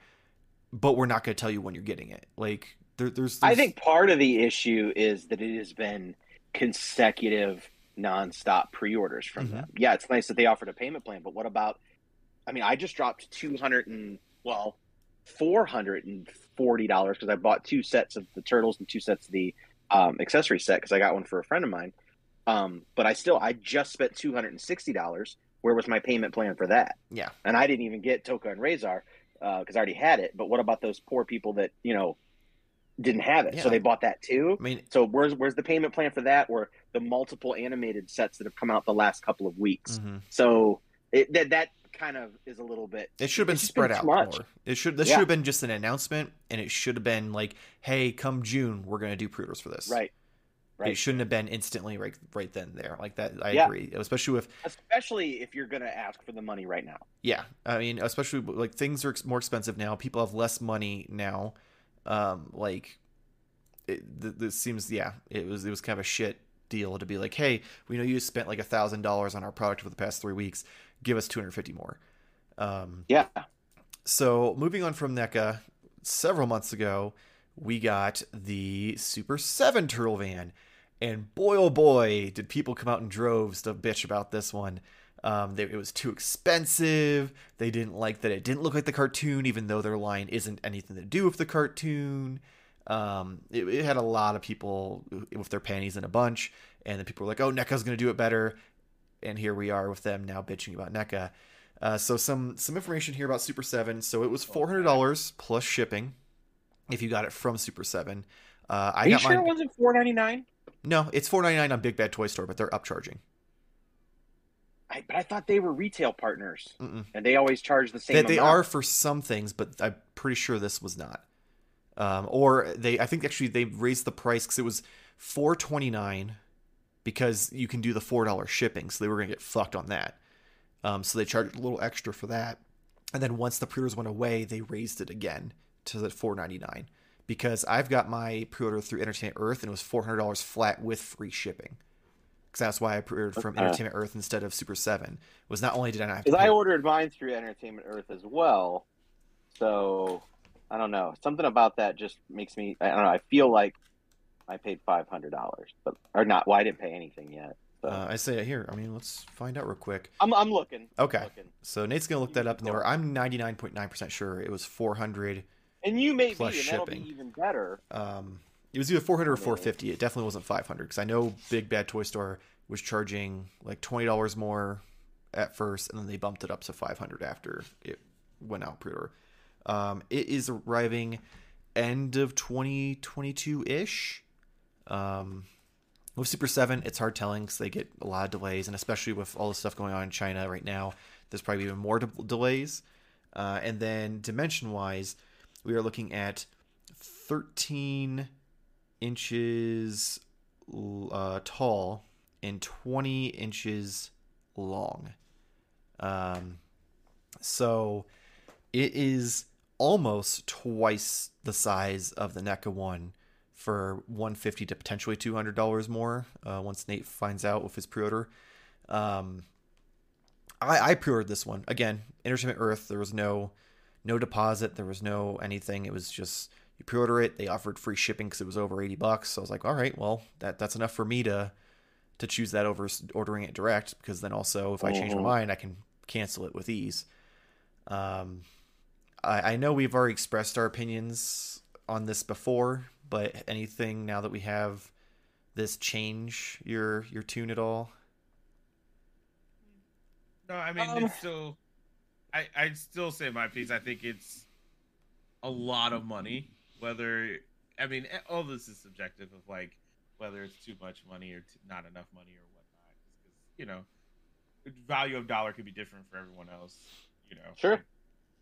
but we're not going to tell you when you're getting it. Like, there, there's, I think part of the issue is that it has been consecutive, nonstop pre-orders from Mhm. them. Yeah, it's nice that they offered a payment plan, but what about? I mean, I just dropped two hundred and well, four hundred and forty dollars because I bought two sets of the turtles and two sets of the um, accessory set because I got one for a friend of mine. Um, but I still, I just spent two hundred and sixty dollars. Where was my payment plan for that? yeah, and I didn't even get Tokka and Rahzar because I already had it. But what about those poor people that you know didn't have it? Yeah. So they bought that too. I mean, So where's where's the payment plan for that, or the multiple animated sets that have come out the last couple of weeks? mhm. So it, that that kind of is a little bit. It should have been spread too out much. more. It should this Yeah. should have been just an announcement, and it should have been like, "Hey, come June, we're going to do pre-orders for this." Right. Right. It shouldn't have been instantly right right then there like that. I Yeah. agree, especially with Especially if you're going to ask for the money right now. yeah. I mean, especially like things are ex- more expensive now. People have less money now. Um, like it, this seems yeah. It was it was kind of a shit deal to be like, hey, we know you spent like a thousand dollars on our product for the past three weeks. Give us two hundred fifty more. Um, Yeah. So moving on from NECA, several months ago, we got the Super 7 Turtle Van. And boy, oh boy, did people come out in droves to bitch about this one. Um, they, it was too expensive. They didn't like that it didn't look like the cartoon, even though their line isn't anything to do with the cartoon. Um, it, it had a lot of people with their panties in a bunch, and then people were like, "Oh, NECA's going to do it better," and here we are with them now bitching about NECA. Uh, so some some information here about Super Seven. So it was four hundred dollars plus shipping if you got it from Super Seven. Uh, I Are you sure mine. it wasn't four ninety nine? No, it's four ninety nine on Big Bad Toy Store, but they're upcharging. I, but I thought they were retail partners, Mm-mm. and they always charge the same. They, they are for some things, but I'm pretty sure this was not. Um, or they, I think actually they raised the price because it was four twenty nine because you can do the four dollar shipping, so they were gonna get fucked on that. Um, so they charged a little extra for that, and then once the pre-orders went away, they raised it again to the four ninety nine because I've got my pre-order through Entertainment Earth and it was four hundred dollars flat with free shipping. Because that's why I pre-ordered from Okay. Entertainment Earth instead of Super Seven. Was not only did I not have to Because I ordered mine through Entertainment Earth as well, so I don't know. Something about that just makes me. I don't know. I feel like I paid five hundred dollars, but or not. Well, I didn't pay anything yet. So uh, I say it here. I mean, let's find out real quick. I'm I'm looking. Okay. Looking. So Nate's gonna look that up, and they I'm ninety nine point nine percent sure it was four hundred. And you may Plus be, and that'll shipping. be even better. Um, it was either four hundred or Really? four fifty. It definitely wasn't five hundred because I know Big Bad Toy Store was charging like twenty dollars more at first, and then they bumped it up to five hundred after it went out pre-order. Um, it is arriving end of twenty twenty two ish. Um, with Super Seven, it's hard telling because they get a lot of delays, and especially with all the stuff going on in China right now, there's probably even more de- delays. Uh, and then dimension wise, we are looking at 13 inches uh, tall and 20 inches long. Um, so it is almost twice the size of the NECA one for 150 to potentially $200 more uh, once Nate finds out with his pre-order. Um, I, I pre-ordered this one again. Entertainment Earth. There was no no deposit. There was no anything. It was just you pre-order it. They offered free shipping because it was over eighty bucks. So I was like, all right, well that that's enough for me to to choose that over ordering it direct. Because then also if I change my Mhm. mind, I can cancel it with ease. Um, I, I know we've already expressed our opinions on this before, but anything now that we have this change your your tune at all? No, I mean Um, it's still. I I still say my piece. I think it's a lot of money. Whether I mean eh, all this is subjective of like whether it's too much money or t- not enough money or whatnot. Because you know, the value of dollar could be different for everyone else. You know. Sure.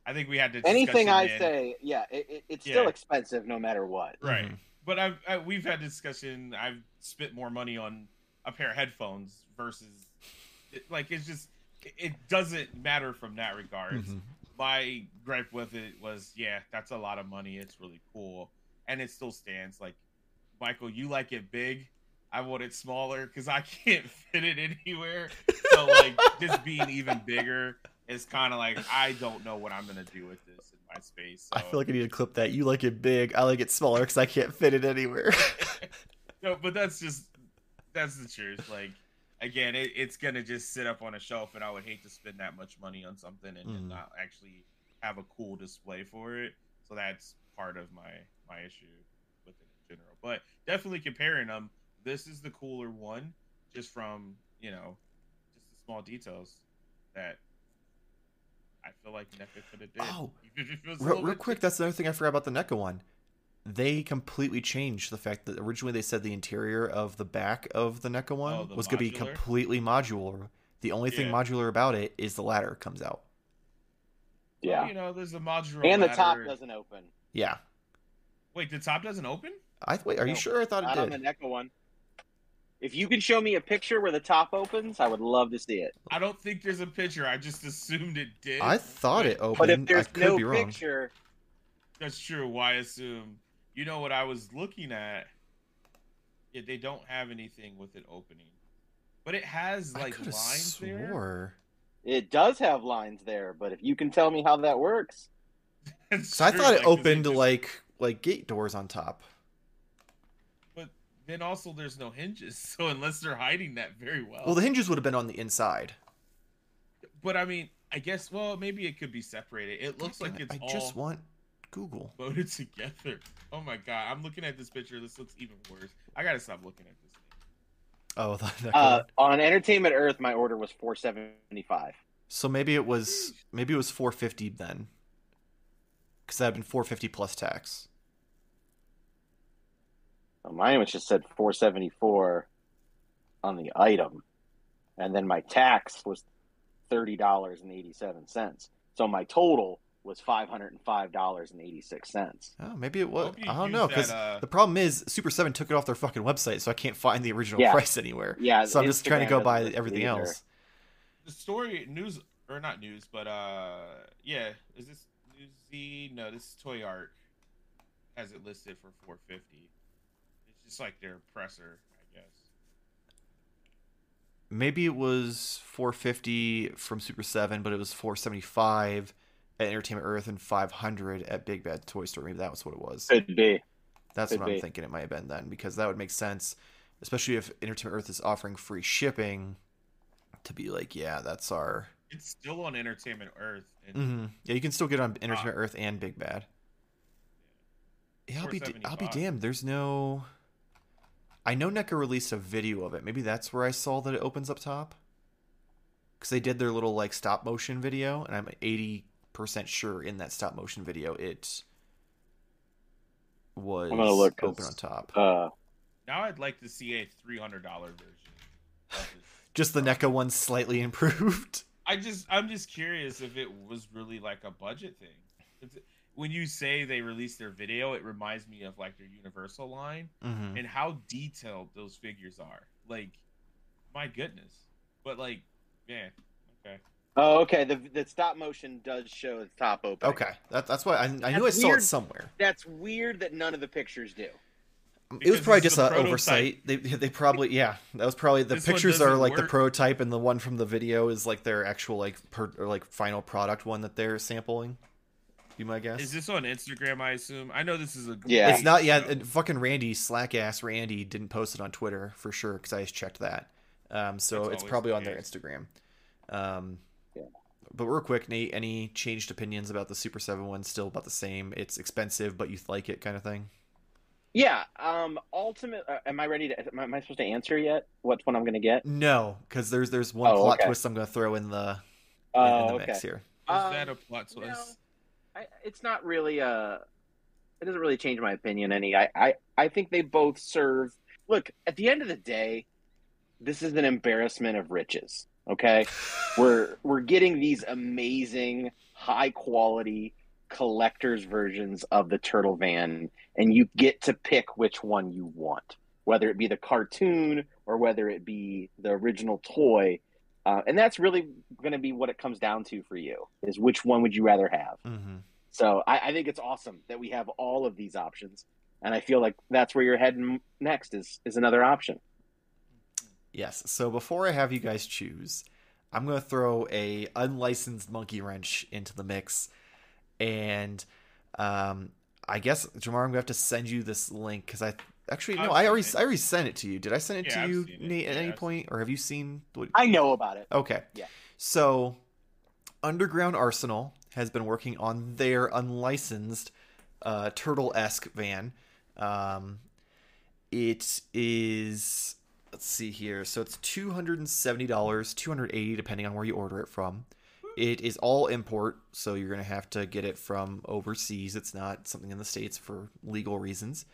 I think we had to Anything I in- say, yeah, it, it, it's still expensive no matter what. Right. Mhm. But I've I, we've had discussion. I've spent more money on a pair of headphones versus it, like it's just it, it doesn't matter from that regards. Mhm. My gripe with it was yeah, that's a lot of money. It's really cool, and it still stands. Like Michael, you like it big. I want it smaller because I can't fit it anywhere. So like this being even bigger is kind of like I don't know what I'm gonna do with this in my space. So. I feel like I need to clip that. You like it big. I like it smaller because I can't fit it anywhere. no, but that's just that's the truth. Like again, it, it's gonna just sit up on a shelf, and I would hate to spend that much money on something and, Mhm. and not actually have a cool display for it. So that's part of my my issue with it in general. But definitely comparing them, this is the cooler one, just from you know, just the small details that. I feel like NECA could have did. Oh, even if it was a real, real quick, that's another thing I forgot about the NECA one. They completely changed the fact that originally they said the interior of the back of the NECA oh, one Oh, the was going to be completely modular. The only thing Yeah. modular about it is the ladder comes out. Well, Yeah. you know, there's a modular And the top doesn't open. Yeah. Wait, the top doesn't open? I wait. Are you sure? I thought Not it on the did. NECA one. If you can show me a picture where the top opens, I would love to see it. I don't think there's a picture. I just assumed it did. I thought it opened. But if there's I could no be wrong. picture, That's true. Why assume? You know what I was looking at? Yeah, they don't have anything with it opening, but it has like could have lines there. it does have lines there. But if you can tell me how that works, It's So I true, thought it like, 'cause opened just- like like gate doors on top. But then also, there's no hinges, so unless they're hiding that very well. Well, the hinges would have been on the inside. but I mean, I guess. Well, maybe it could be separated. It looks Damn like it, it's I all just want Google. loaded together. Oh my god, I'm looking at this picture. This looks even worse. I gotta stop looking at this thing. Oh, the, the uh, on Entertainment Earth, my order was four seventy five. So maybe it was maybe it was 450 then. Cuz that'd been 450 plus tax. Mine was just said four seventy four on the item, and then my tax was thirty dollars and eighty seven cents. So my total was five hundred and five dollars and eighty six cents. Oh, maybe it was. I don't know cuz uh, the problem is Super 7 took it off their fucking website so I can't find the original Yeah. price anywhere. Yeah, So I'm just trying to go doesn't by everything either. else. The story news or not news, but uh, yeah, is this newsy? No, this is Toyark. has it listed for 450. It's just like their presser, I guess. Maybe it was 450 from Super 7, but it was 475 at Entertainment Earth and 500 at Big Bad Toy Store. Maybe that was what it was. Could be. That's could what I'm be. thinking it might have been then, because that would make sense, especially if Entertainment Earth is offering free shipping. To be like, yeah, that's our. It's still on Entertainment Earth. And hmm Yeah, you can still get on Entertainment Earth and Big Bad. Yeah, I'll be d- I'll be damned. There's no. I know NECA released a video of it. Maybe that's where I saw that it opens up top. Because they did their little like stop motion video, and I'm eighty percent sure in that stop motion video it was I'm gonna look, 'cause- open on top. Uh, now I'd like to see a $300 version. Just the NECA one slightly improved. I just I'm just curious if it was really like a budget thing. It's, when you say they released their video, it reminds me of like their Universal line hmm and how detailed those figures are. Like, my goodness. But like, yeah, okay. oh, okay. The the stop motion does show the top open. Okay, that, that's why I, I knew I That's saw weird. it somewhere. That's weird that none of the pictures do. it was probably just an oversight. They they probably yeah. That was probably the This pictures are doesn't like the prototype, and the one from the video is like their actual like per, or like final product one that they're sampling. Be my guess. Is this on Instagram? I assume. I know this is a. Yeah. it's not. Yeah, and fucking Randy slack ass Randy didn't post it on Twitter for sure because I just checked that. Um, so That's it's probably the on their case. Instagram. Um, Yeah. But real quick, Nate, any changed opinions about the Super Seven one? Still about the same. It's expensive, but you like it, kind of thing. Yeah. Um. Ultimate. Uh, am I ready to? Am I, am I supposed to answer yet? What's one I'm going to get? No, because there's there's one Oh, plot okay. twist I'm going to throw in the in, Oh, in the okay. mix here. Is Um, that a plot no. twist? I, it's not really uh it doesn't really change my opinion any. I, I i think they both serve look at the end of the day this is an embarrassment of riches okay? We're we're getting these amazing high quality collectors versions of the turtle van and you get to pick which one you want whether it be the cartoon or whether it be the original toy uh, and that's really going to be what it comes down to for you is which one would you rather have hmm so I, I think it's awesome that we have all of these options, and I feel like that's where you're heading next is is another option. Yes. So before I have you guys choose, I'm going to throw a unlicensed monkey wrench into the mix, and um, I guess Jamar, I'm going to have to send you this link because I actually no, I've I seen already it. I already sent it to you. Did I send it Yeah, to I've you, seen it. Nate, at Yeah, any I've point, or have you seen? What... I know about it. Okay. Yeah. So, Underground Arsenal has been working on their unlicensed uh, turtle esque van. Um, it is let's see here. So it's two hundred and seventy dollars, two hundred eighty depending on where you order it from. It is all import, so you're gonna have to get it from overseas. It's not something in the states for legal reasons.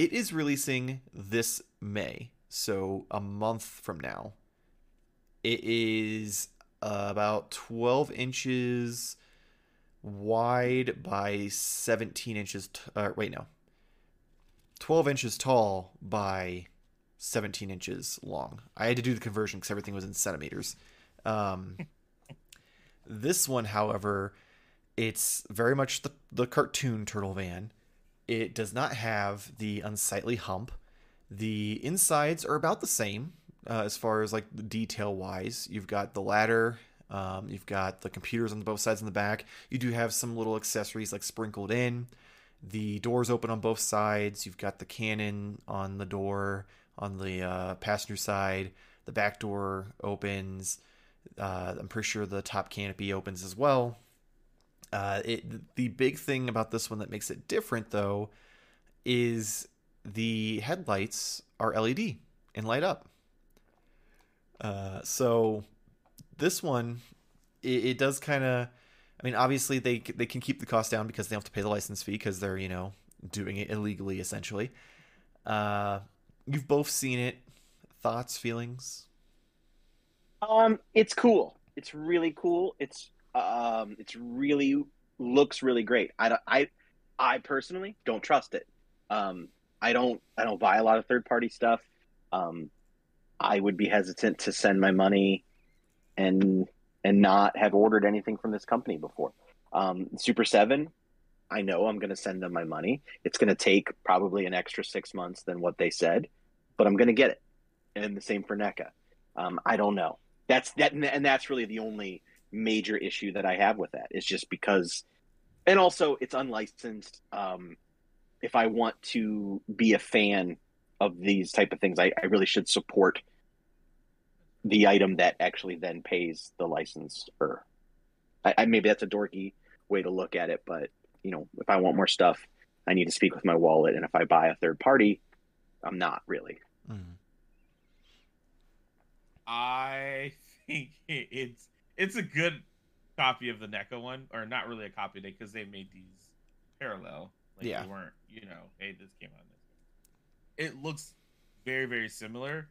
It is releasing this May, so a month from now. It is about 12 inches wide by 17 inches. T- uh, wait, no. 12 inches tall by 17 inches long. I had to do the conversion because everything was in centimeters. Um, this one, however, it's very much the, the cartoon turtle van. It does not have the unsightly hump. The insides are about the same uh, as far as like detail wise. You've got the ladder, um, you've got the computers on both sides in the back. You do have some little accessories like sprinkled in. The doors open on both sides. You've got the cannon on the door on the uh, passenger side. The back door opens. Uh, I'm pretty sure the top canopy opens as well. Uh, it the big thing about this one that makes it different though is the headlights are LED and light up. Uh, so this one, it, it does kind of. I mean, obviously they they can keep the cost down because they don't have to pay the license fee because they're you know doing it illegally essentially. Uh, you've both seen it. Thoughts, feelings? Um, it's cool. It's really cool. It's um, it's really looks really great. I I I personally don't trust it. Um, I don't I don't buy a lot of third party stuff. Um, I would be hesitant to send my money and and not have ordered anything from this company before. Um, Super Seven, I know I'm going to send them my money. It's going to take probably an extra six months than what they said, but I'm going to get it. And the same for NECA. Um, I don't know. That's that, and that's really the only major issue that I have with that is just because, and also it's unlicensed. Um, if I want to be a fan of these type of things, I, I really should support the item that actually then pays the licensor. I, I maybe that's a dorky way to look at it, but you know, if I want more stuff, I need to speak with my wallet, and if I buy a third party, I'm not really. Mhm. I think it's it's a good copy of the NECA one, or not really a copy of it because they made these parallel. Like Yeah. they weren't, you know, hey, this came out. This. It looks very very similar.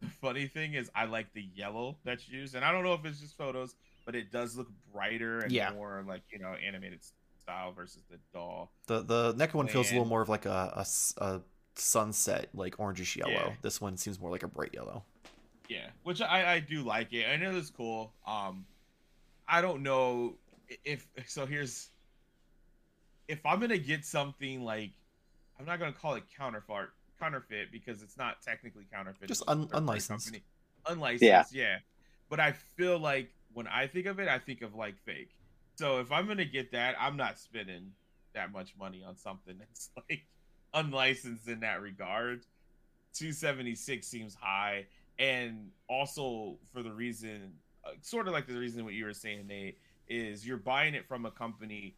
The funny thing is, I like the yellow that's used, and I don't know if it's just photos, but it does look brighter and Yeah. more like you know animated style versus the doll. The the NECA one feels a little more of like a a sunset, like orangish yellow. Yeah. This one seems more like a bright yellow. Yeah, which I I do like it. I know it's cool. Um, I don't know if so. Here's if I'm gonna get something like I'm not gonna call it counterfeit counterfeit because it's not technically counterfeit. Just un- unlicensed. company. Unlicensed, Yeah. yeah. But I feel like when I think of it, I think of like fake. So if I'm gonna get that, I'm not spending that much money on something that's like unlicensed in that regard. 276 seems high and also for the reason sort of like the reason what you were saying nate is you're buying it from a company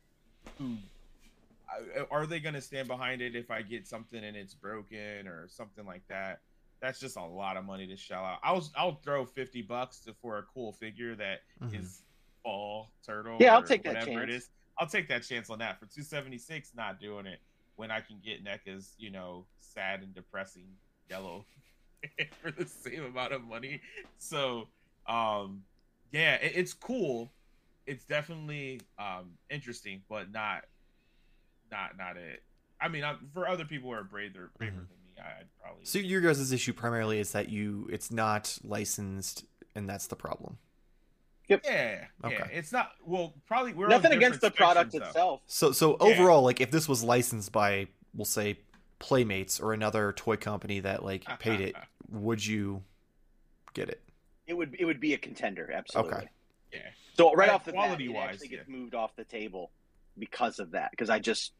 who uh, are they going to stand behind it if i get something and it's broken or something like that that's just a lot of money to shell out i'll i'll throw 50 bucks to, for a cool figure that is Mhm. fall turtle Yeah, I'll or take that whatever chance. is i'll take that chance on that for 276 not doing it when i can get NECA's, you know sad and depressing yellow for the same amount of money. So, um, yeah, it, it's cool. It's definitely um interesting, but not, not, not it. I mean, i for other people who are braver, braver Mhm. than me, I'd probably. So your guys' issue primarily is that you it's not licensed, and that's the problem. yeah, yeah. Okay. It's not. Well, probably we're Nothing against the product though. itself. So so Yeah. overall, like if this was licensed by, we'll say, Playmates or another toy company that like paid it, would you get it? It would it would be a contender, absolutely. Okay. Yeah. So right Uh, off the bat, it quality-wise, actually gets yeah. moved off the table because of that. Because I just,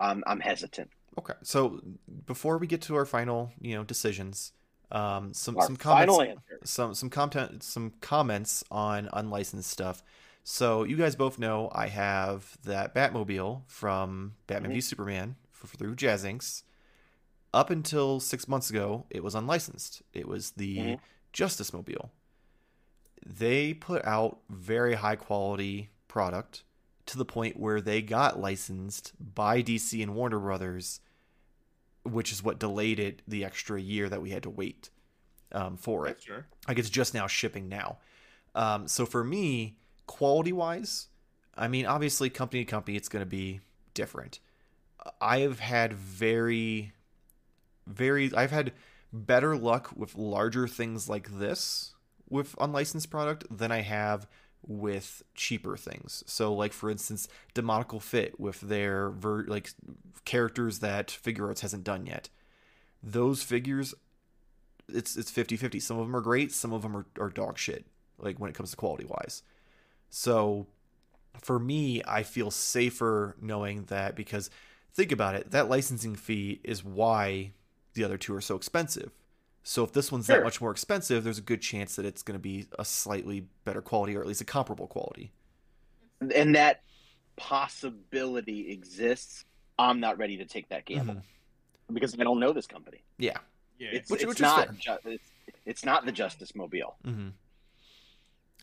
I'm I'm hesitant. Okay. So before we get to our final, you know, decisions, um, some Our some comments, final answer. some some content, some comments on unlicensed stuff. So you guys both know I have that Batmobile from Batman Mhm. v Superman for, through Jazzinc. Up until six months ago, it was unlicensed. It was the Mhm. Justice Mobile. They put out very high quality product to the point where they got licensed by DC and Warner Brothers, which is what delayed it the extra year that we had to wait um, for it sure. like it's just now shipping now. Um, so for me, quality wise, I mean, obviously, company to company, it's going to be different. I have had very, very, I've had better luck with larger things like this with unlicensed product than I have with cheaper things. So, like for instance, Demoniacal Fit with their ver- like characters that Figuarts hasn't done yet. Those figures it's it's 50-50 some of them are great some of them are, are dog shit like when it comes to quality wise so for me i feel safer knowing that because think about it that licensing fee is why the other two are so expensive so if this one's that much more expensive there's a good chance that it's going to be a slightly better quality or at least a comparable quality and that possibility exists. I'm not ready to take that gamble Mhm. because I don't know this company. yeah Yeah. It's, Which- it's which not ju- it's, it's not the Justice Mobile. hmm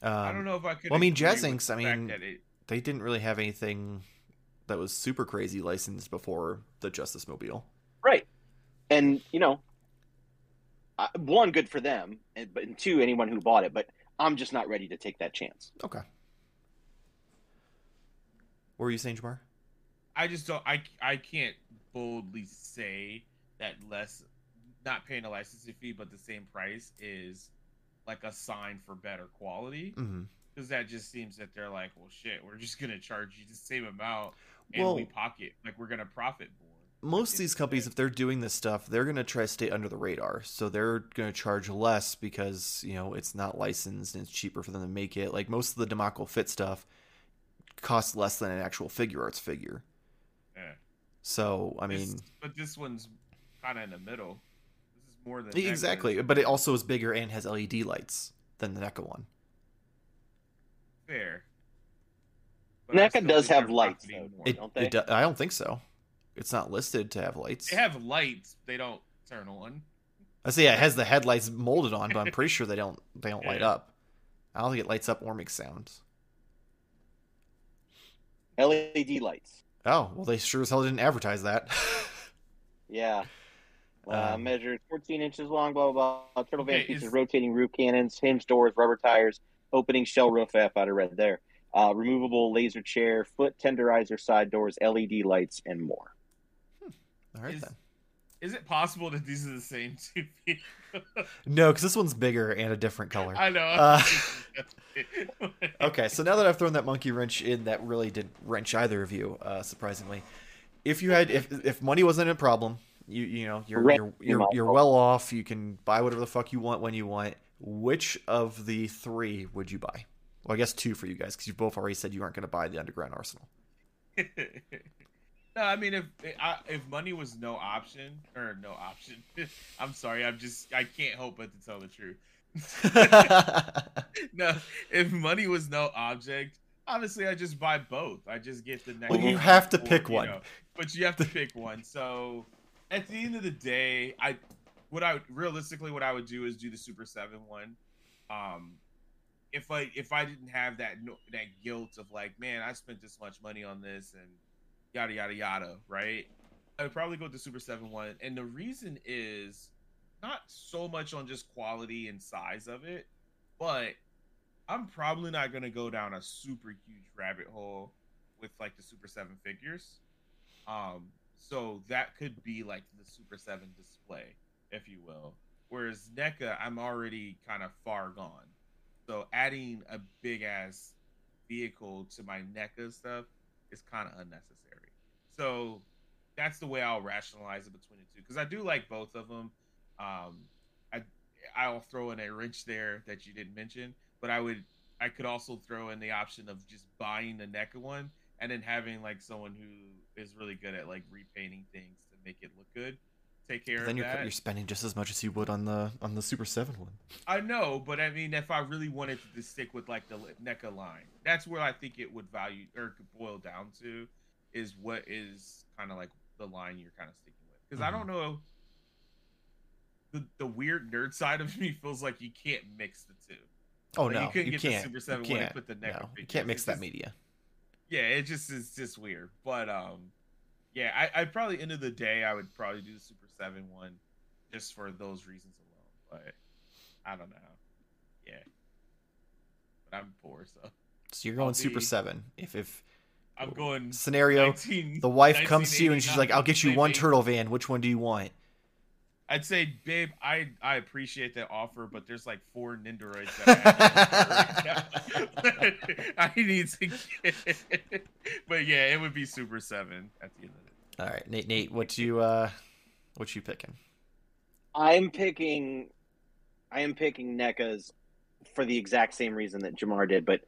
um, I don't know if I could. well, I mean, agree with Jazzinc, the I mean, it- they didn't really have anything that was super crazy licensed before the justice mobile Right. And, you know, one, good for them, and, but and two, anyone who bought it. But I'm just not ready to take that chance. okay what were you saying jamar I just don't. I I can't boldly say that less, not paying a licensing fee, but the same price is like a sign for better quality. mm-hmm. Because that just seems that they're like, well, shit, we're just gonna charge you the same amount. and Well- we pocket like we're gonna profit more. Most of these companies, if they're doing this stuff, they're going to try to stay under the radar. So they're going to charge less because, you know, it's not licensed and it's cheaper for them to make it. Like most of the Demoniacal Fit stuff costs less than an actual Figuarts figure. Yeah. So, I This- mean, but this one's kind of in the middle. This is more than exactly. NECA. But it also is bigger and has LED lights than the NECA one. fair. But NECA does have lights, though. more. It, Don't they? it do- I don't think so. It's not listed to have lights. They have lights. They don't turn on. I see. yeah, it has the headlights molded on, but I'm pretty sure they don't they don't light up. I don't think it lights up or makes sounds. LED lights. Oh, well they sure as hell didn't advertise that. Yeah. Uh, Um, measured 14 inches long, blah, blah, blah. Turtle van Okay, features is- rotating roof cannons, hinge doors, rubber tires, opening shell roof. F out of red there. Uh, removable laser chair, foot tenderizer, side doors, LED lights, and more. All right Is- then. Is it possible that these are the same two people? No, because this one's bigger and a different color. I know. Uh, Okay, so now that I've thrown that monkey wrench in, that really didn't wrench either of you, uh, surprisingly. If you had, if if money wasn't a problem, you you know you're you're you you're, you're well. well off. You can buy whatever the fuck you want when you want. Which of the three would you buy? Well, I guess two for you guys because you both already said you aren't going to buy the Underground Arsenal. no, I mean if if money was no option or no option, I'm sorry, I'm just I can't help but to tell the truth. no, if money was no object, obviously I just buy both. I just get the next. Well, you have to or, pick one. know, but you have to pick one. So at the end of the day, I what I realistically what I would do is do the Super Seven one. Um, if I if I didn't have that that guilt of like, man, I spent this much money on this and yada yada yada, right? I would probably go with the Super Seven one, and the reason is not so much on just quality and size of it, but I'm probably not gonna go down a super huge rabbit hole with like the Super Seven figures. Um, so that could be like the Super Seven display, if you will. Whereas NECA, I'm already kind of far gone. So adding a big ass vehicle to my NECA stuff is kind of unnecessary. So that's the way I'll rationalize it between the two because I do like both of them. Um, I I'll throw in a wrench there that you didn't mention, but I would I could also throw in the option of just buying the NECA one and then having like someone who is really good at like repainting things to make it look good. Take care then of you're that. you're spending just as much as you would on the on the Super Seven one. I know, but I mean, if I really wanted to stick with like the NECA line, that's where I think it would value or could boil down to is what is kind of like the line you're kind of sticking with. Because I don't know, the the weird nerd side of me feels like you can't mix the two. Oh Like, you no, couldn't you get can't. Super 7 you one can't. put the NECA no, you can't mix It's that just- media. Yeah, it just is just weird. But um, yeah, I I probably end of the day I would probably do the Super Seven one, just for those reasons alone. But I don't know. Yeah, but I'm poor, so So you're going Super Seven. If if I'm going. scenario, 19 the wife comes to you and she's like, "I'll get you one baby." turtle van. Which one do you want?" I'd say, babe, I I appreciate that offer, but there's like four Nendoroids that I, have right now. I need to get. But yeah, it would be Super Seven at the end of it. All right, Nate. Nate, what you uh, what you picking? I'm picking, I am picking NECA's for the exact same reason that Jamar did, but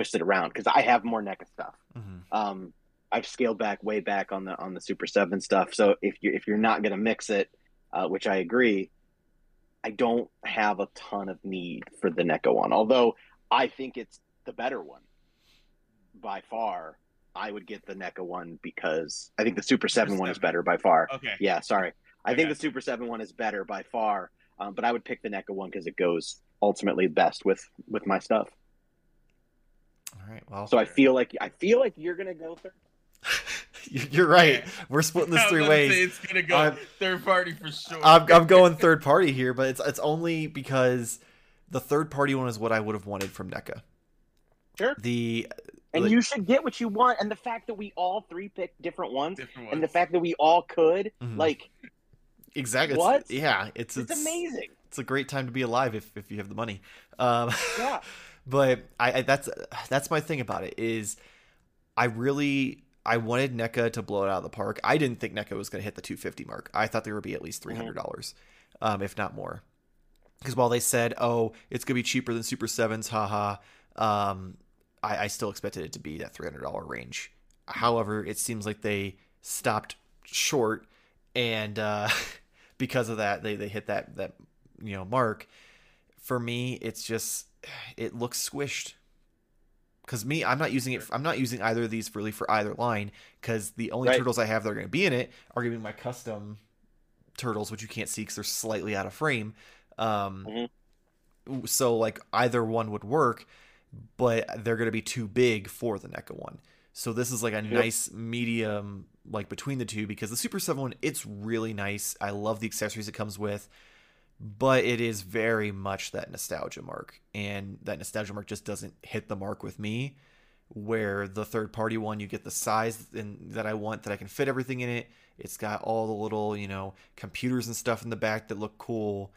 twist it around because I have more NECA stuff. Mhm. Um, I've scaled back way back on the on the Super Seven stuff. So if you if you're not going to mix it, uh, which I agree, I don't have a ton of need for the NECA one. Although I think it's the better one by far. I would get the NECA one because I think the Super Seven one is better by far. Okay. Yeah, sorry. I think the Super Seven one is better by far, um, but I would pick the NECA one because it goes ultimately best with with my stuff. All right. Well, So I feel like I feel like you're gonna go third. you're right. We're splitting this three ways. It's gonna go I'm- third party for sure. I'm, I'm going third party here, but it's it's only because the third party one is what I would have wanted from NECA. Sure. The And Like- you should get what you want. And the fact that we all three picked different ones, Different and the fact that we all could, Mhm. like, exactly. it's- What? yeah, it's, it's, it's amazing. It's a great time to be alive if if you have the money. Um, Yeah. but I, I that's that's my thing about it is I really I wanted NECA to blow it out of the park. I didn't think NECA was going to hit the 250 mark. I thought there would be at least $300, dollars um, if not more. Because while they said, "Oh, it's going to be cheaper than Super Sevens," haha, um, I, I still expected it to be that $300 range. However, it seems like they stopped short, and uh, because of that, they, they hit that that you know mark. For me, it's just it looks squished. Because me, I'm not using it. I'm not using either of these really for either line. Because the only Right. turtles I have that are going to be in it are going to be my custom turtles, which you can't see because they're slightly out of frame. Um, Mhm. So like either one would work, but they're going to be too big for the NECA one. So this is like a Yep. nice medium, like between the two, because the Super Seven one, it's really nice. I love the accessories it comes with, but it is very much that nostalgia mark, and that nostalgia mark just doesn't hit the mark with me. Where the third party one, you get the size in, that I want, that I can fit everything in it. It's got all the little, you know, computers and stuff in the back that look cool,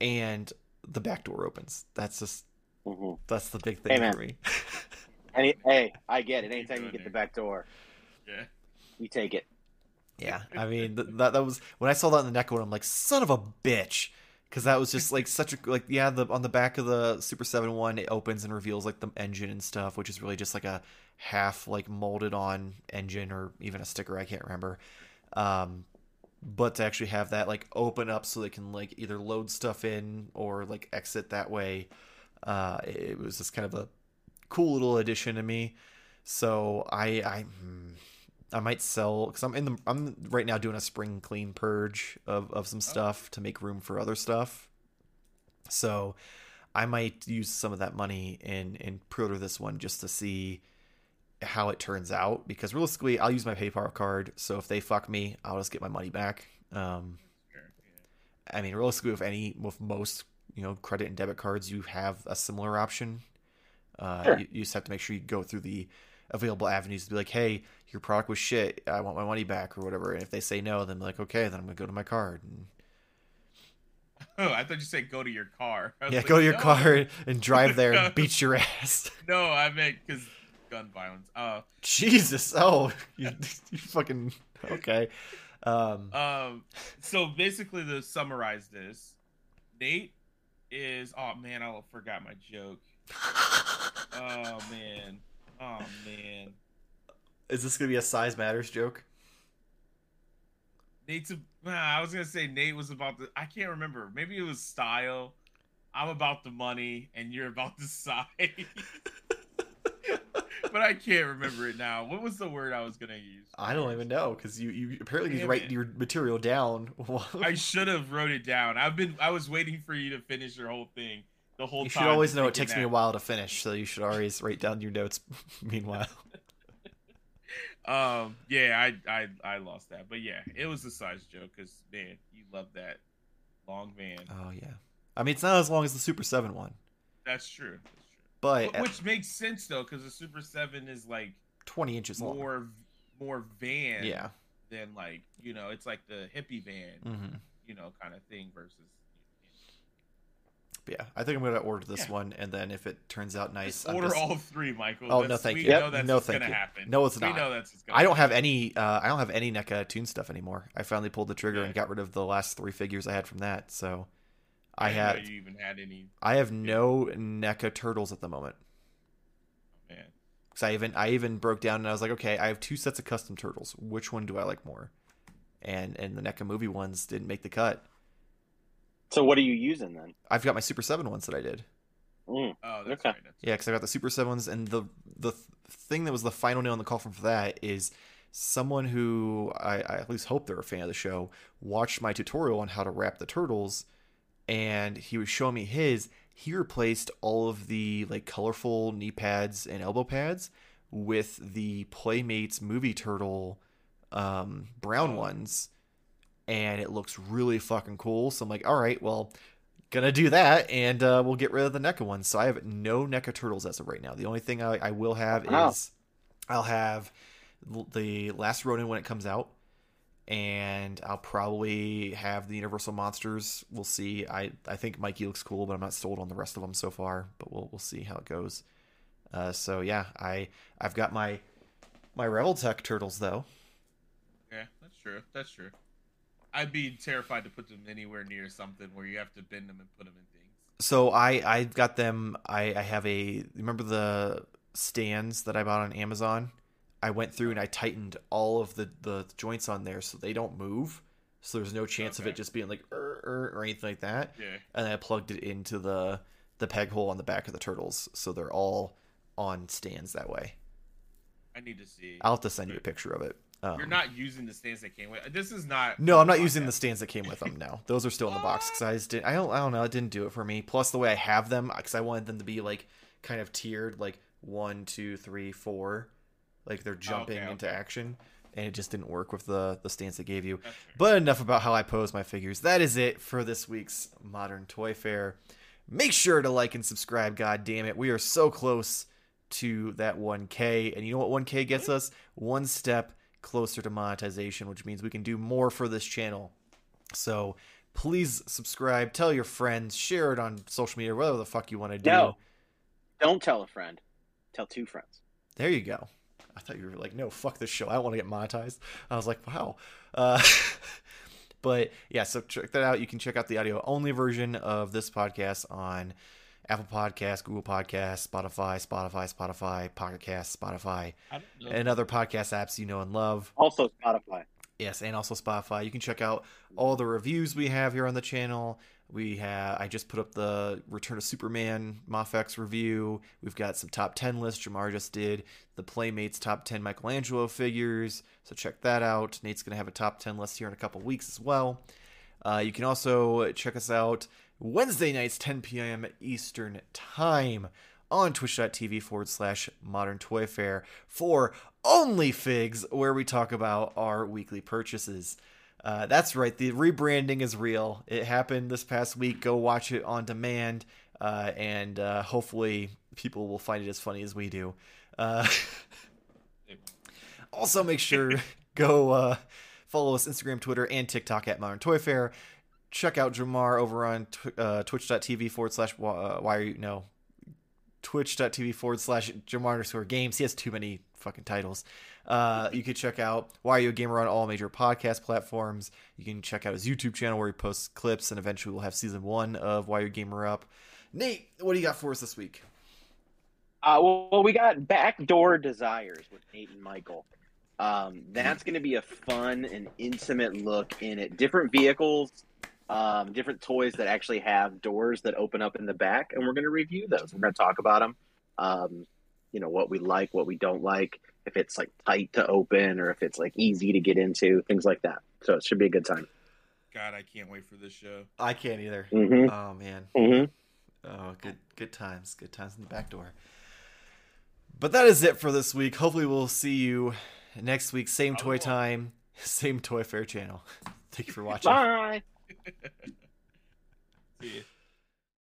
and the back door opens. That's just Mhm. that's the big thing Hey, for me. Any, hey, I get it. Anytime you get the back door, Yeah. you take it. Yeah, I mean th- that that was when I saw that in the NECA one, I'm like, son of a bitch, because that was just like such a like yeah the on the back of the Super Seven one it opens and reveals like the engine and stuff, which is really just like a half like molded on engine or even a sticker I can't remember. Um, but to actually have that like open up so they can like either load stuff in or like exit that way, uh, it was just kind of a cool little addition to me. So I I. I might sell because I'm in the I'm right now doing a spring clean purge of of some stuff to make room for other stuff. So I might use some of that money and and pre-order this one just to see how it turns out because realistically I'll use my PayPal card. So if they fuck me, I'll just get my money back. Um. I mean, realistically, with any with most you know credit and debit cards, you have a similar option. Uh, Sure. you, you just have to make sure you go through the available avenues to be like, hey, your product was shit. I want my money back or whatever. And if they say no, then be like, okay, then I'm gonna go to my card. And, Oh, I thought you said go to your car. Yeah, like, go to your no. car and drive there and beat your ass. No, I meant because gun violence. Oh, Jesus, oh, you, you fucking okay. Um, um. So basically, to summarize this, Nate is. Oh man, I forgot my joke. Oh man. Oh man. is this gonna be a size matters joke? Nate's. A, I was gonna say Nate was about the. I can't remember. Maybe it was style. I'm about the money, and you're about the size. but I can't remember it now. What was the word I was gonna use? I don't even know because you you apparently Damn write it. your material down. I should have wrote it down. I've been. I was waiting for you to finish your whole thing. The whole You should always know it takes me a while to finish, so you should always write down your notes. Meanwhile, Um. Yeah. I. I. I lost that. But yeah, it was a size joke because man, you love that long van. oh yeah. I mean, it's not as long as the Super Seven one, That's true. That's true. but Wh- Which makes sense though, because the Super Seven is like twenty inches long. more more van Yeah. than like you know it's like the hippie van hmm you know kind of thing versus yeah, I think I'm gonna order this Yeah. one, and then if it turns out nice, Just order just- all three michael Oh, That's- no, thank we you. know Yep. that's No, thank gonna you. happen No, it's we not. know that's what's gonna I don't have any. Uh, I don't have any NECA Toon stuff anymore. I finally pulled the trigger Yeah. and got rid of the last three figures I had from that. So I know have you even had any I have no NECA turtles at the moment. man Because I even I even broke down and I was like, okay, I have two sets of custom turtles. Which one do I like more? And and the NECA movie ones didn't make the cut. So what are you using then? I've got my Super Seven ones that I did. Mm. oh that's Okay. right that's Yeah, because I got the Super Seven ones, and the the thing that was the final nail in the coffin for that is someone who I, I at least hope they're a fan of the show watched my tutorial on how to wrap the turtles, and he was showing me his. He replaced all of the like colorful knee pads and elbow pads with the Playmates movie turtle um, brown Oh. ones, and it looks really fucking cool. So I'm like, all right, well, gonna do that, and uh, we'll get rid of the NECA ones. So I have no NECA turtles as of right now. The only thing I, I will have Wow. is I'll have the Last Ronin when it comes out, and I'll probably have the Universal Monsters. We'll see. I I think Mikey looks cool, but I'm not sold on the rest of them so far. But we'll we'll see how it goes. Uh, so yeah, I I've got my My Revoltech turtles, though. Yeah, that's true. That's true. I'd be terrified to put them anywhere near something where you have to bend them and put them in things. So I I got them. I I have a remember the stands that I bought on Amazon. I went through and I tightened all of the the joints on there so they don't move. So there's no chance of it just being like "Er, er," or anything like that. Yeah. And I plugged it into the the peg hole on the back of the turtles, so they're all on stands that way. I need to see. I'll have to send you a picture of it. Um, You're not using the stands that came with. This is not. No, I'm not using the stands that came with them. No, those are still in the box because I just did. I don't. I don't know. It didn't do it for me. Plus, the way I have them, because I wanted them to be like kind of tiered, like one, two, three, four, like they're jumping okay, into okay. action, and it just didn't work with the the stands they gave you. But enough about how I pose my figures. That is it for this week's Modern Toy Fair. Make sure to like and subscribe. God damn it, we are so close to that 1K, and you know what 1K gets us? One step closer to monetization, which means we can do more for this channel. So please subscribe, tell your friends, share it on social media, whatever the fuck you want to do. No. Don't tell a friend. Tell two friends. There you go. I thought you were like, no, fuck this show. I don't want to get monetized. I was like, wow. Uh, but yeah, so check that out. You can check out the audio only version of this podcast on Apple Podcasts, Google Podcasts, Spotify, Spotify, Spotify, Pocket Cast, Spotify, I don't know. and other podcast apps you know and love. Also Spotify. Yes, and also Spotify. You can check out all the reviews we have here on the channel. We have I just put up the Return of Superman Mafex review. We've got some top 10 lists Jamar just did, the Playmates top 10 Michelangelo figures. So check that out. Nate's going to have a top 10 list here in a couple weeks as well. Uh, you can also check us out Wednesday nights, 10 p.m. Eastern Time on twitch.tv forward slash modern toy fair for only figs where we talk about our weekly purchases. Uh, that's right the rebranding is real. It happened this past week. Go watch it on demand uh, and uh, hopefully people will find it as funny as we do. Uh, also make sure go uh, follow us instagram twitter and tiktok at modern toy fair check out jamar over on uh, twitch.tv forward slash uh, why are you no twitch.tv forward slash Jamar underscore games. He has too many fucking titles. Uh, you can check out Why Are You a Gamer on all major podcast platforms. You can check out his YouTube channel where he posts clips, and eventually we'll have season one of Why You a Gamer up. Nate, what do you got for us this week? Uh, well, we got Backdoor Desires with Nate and Michael. Um, that's going to be a fun and intimate look in it. Different vehicles, um, different toys that actually have doors that open up in the back, and we're going to review those. We're going to talk about them. Um, you know what we like, what we don't like, if it's like tight to open or if it's like easy to get into, things like that. So it should be a good time. God, I can't wait for this show. I can't either. Mm-hmm. Oh man. Mm-hmm. Oh, good good times. Good times in the back door. But that is it for this week. Hopefully we'll see you next week. Same toy Oh. time, same toy fair channel. Thank you for watching. Bye. See ya.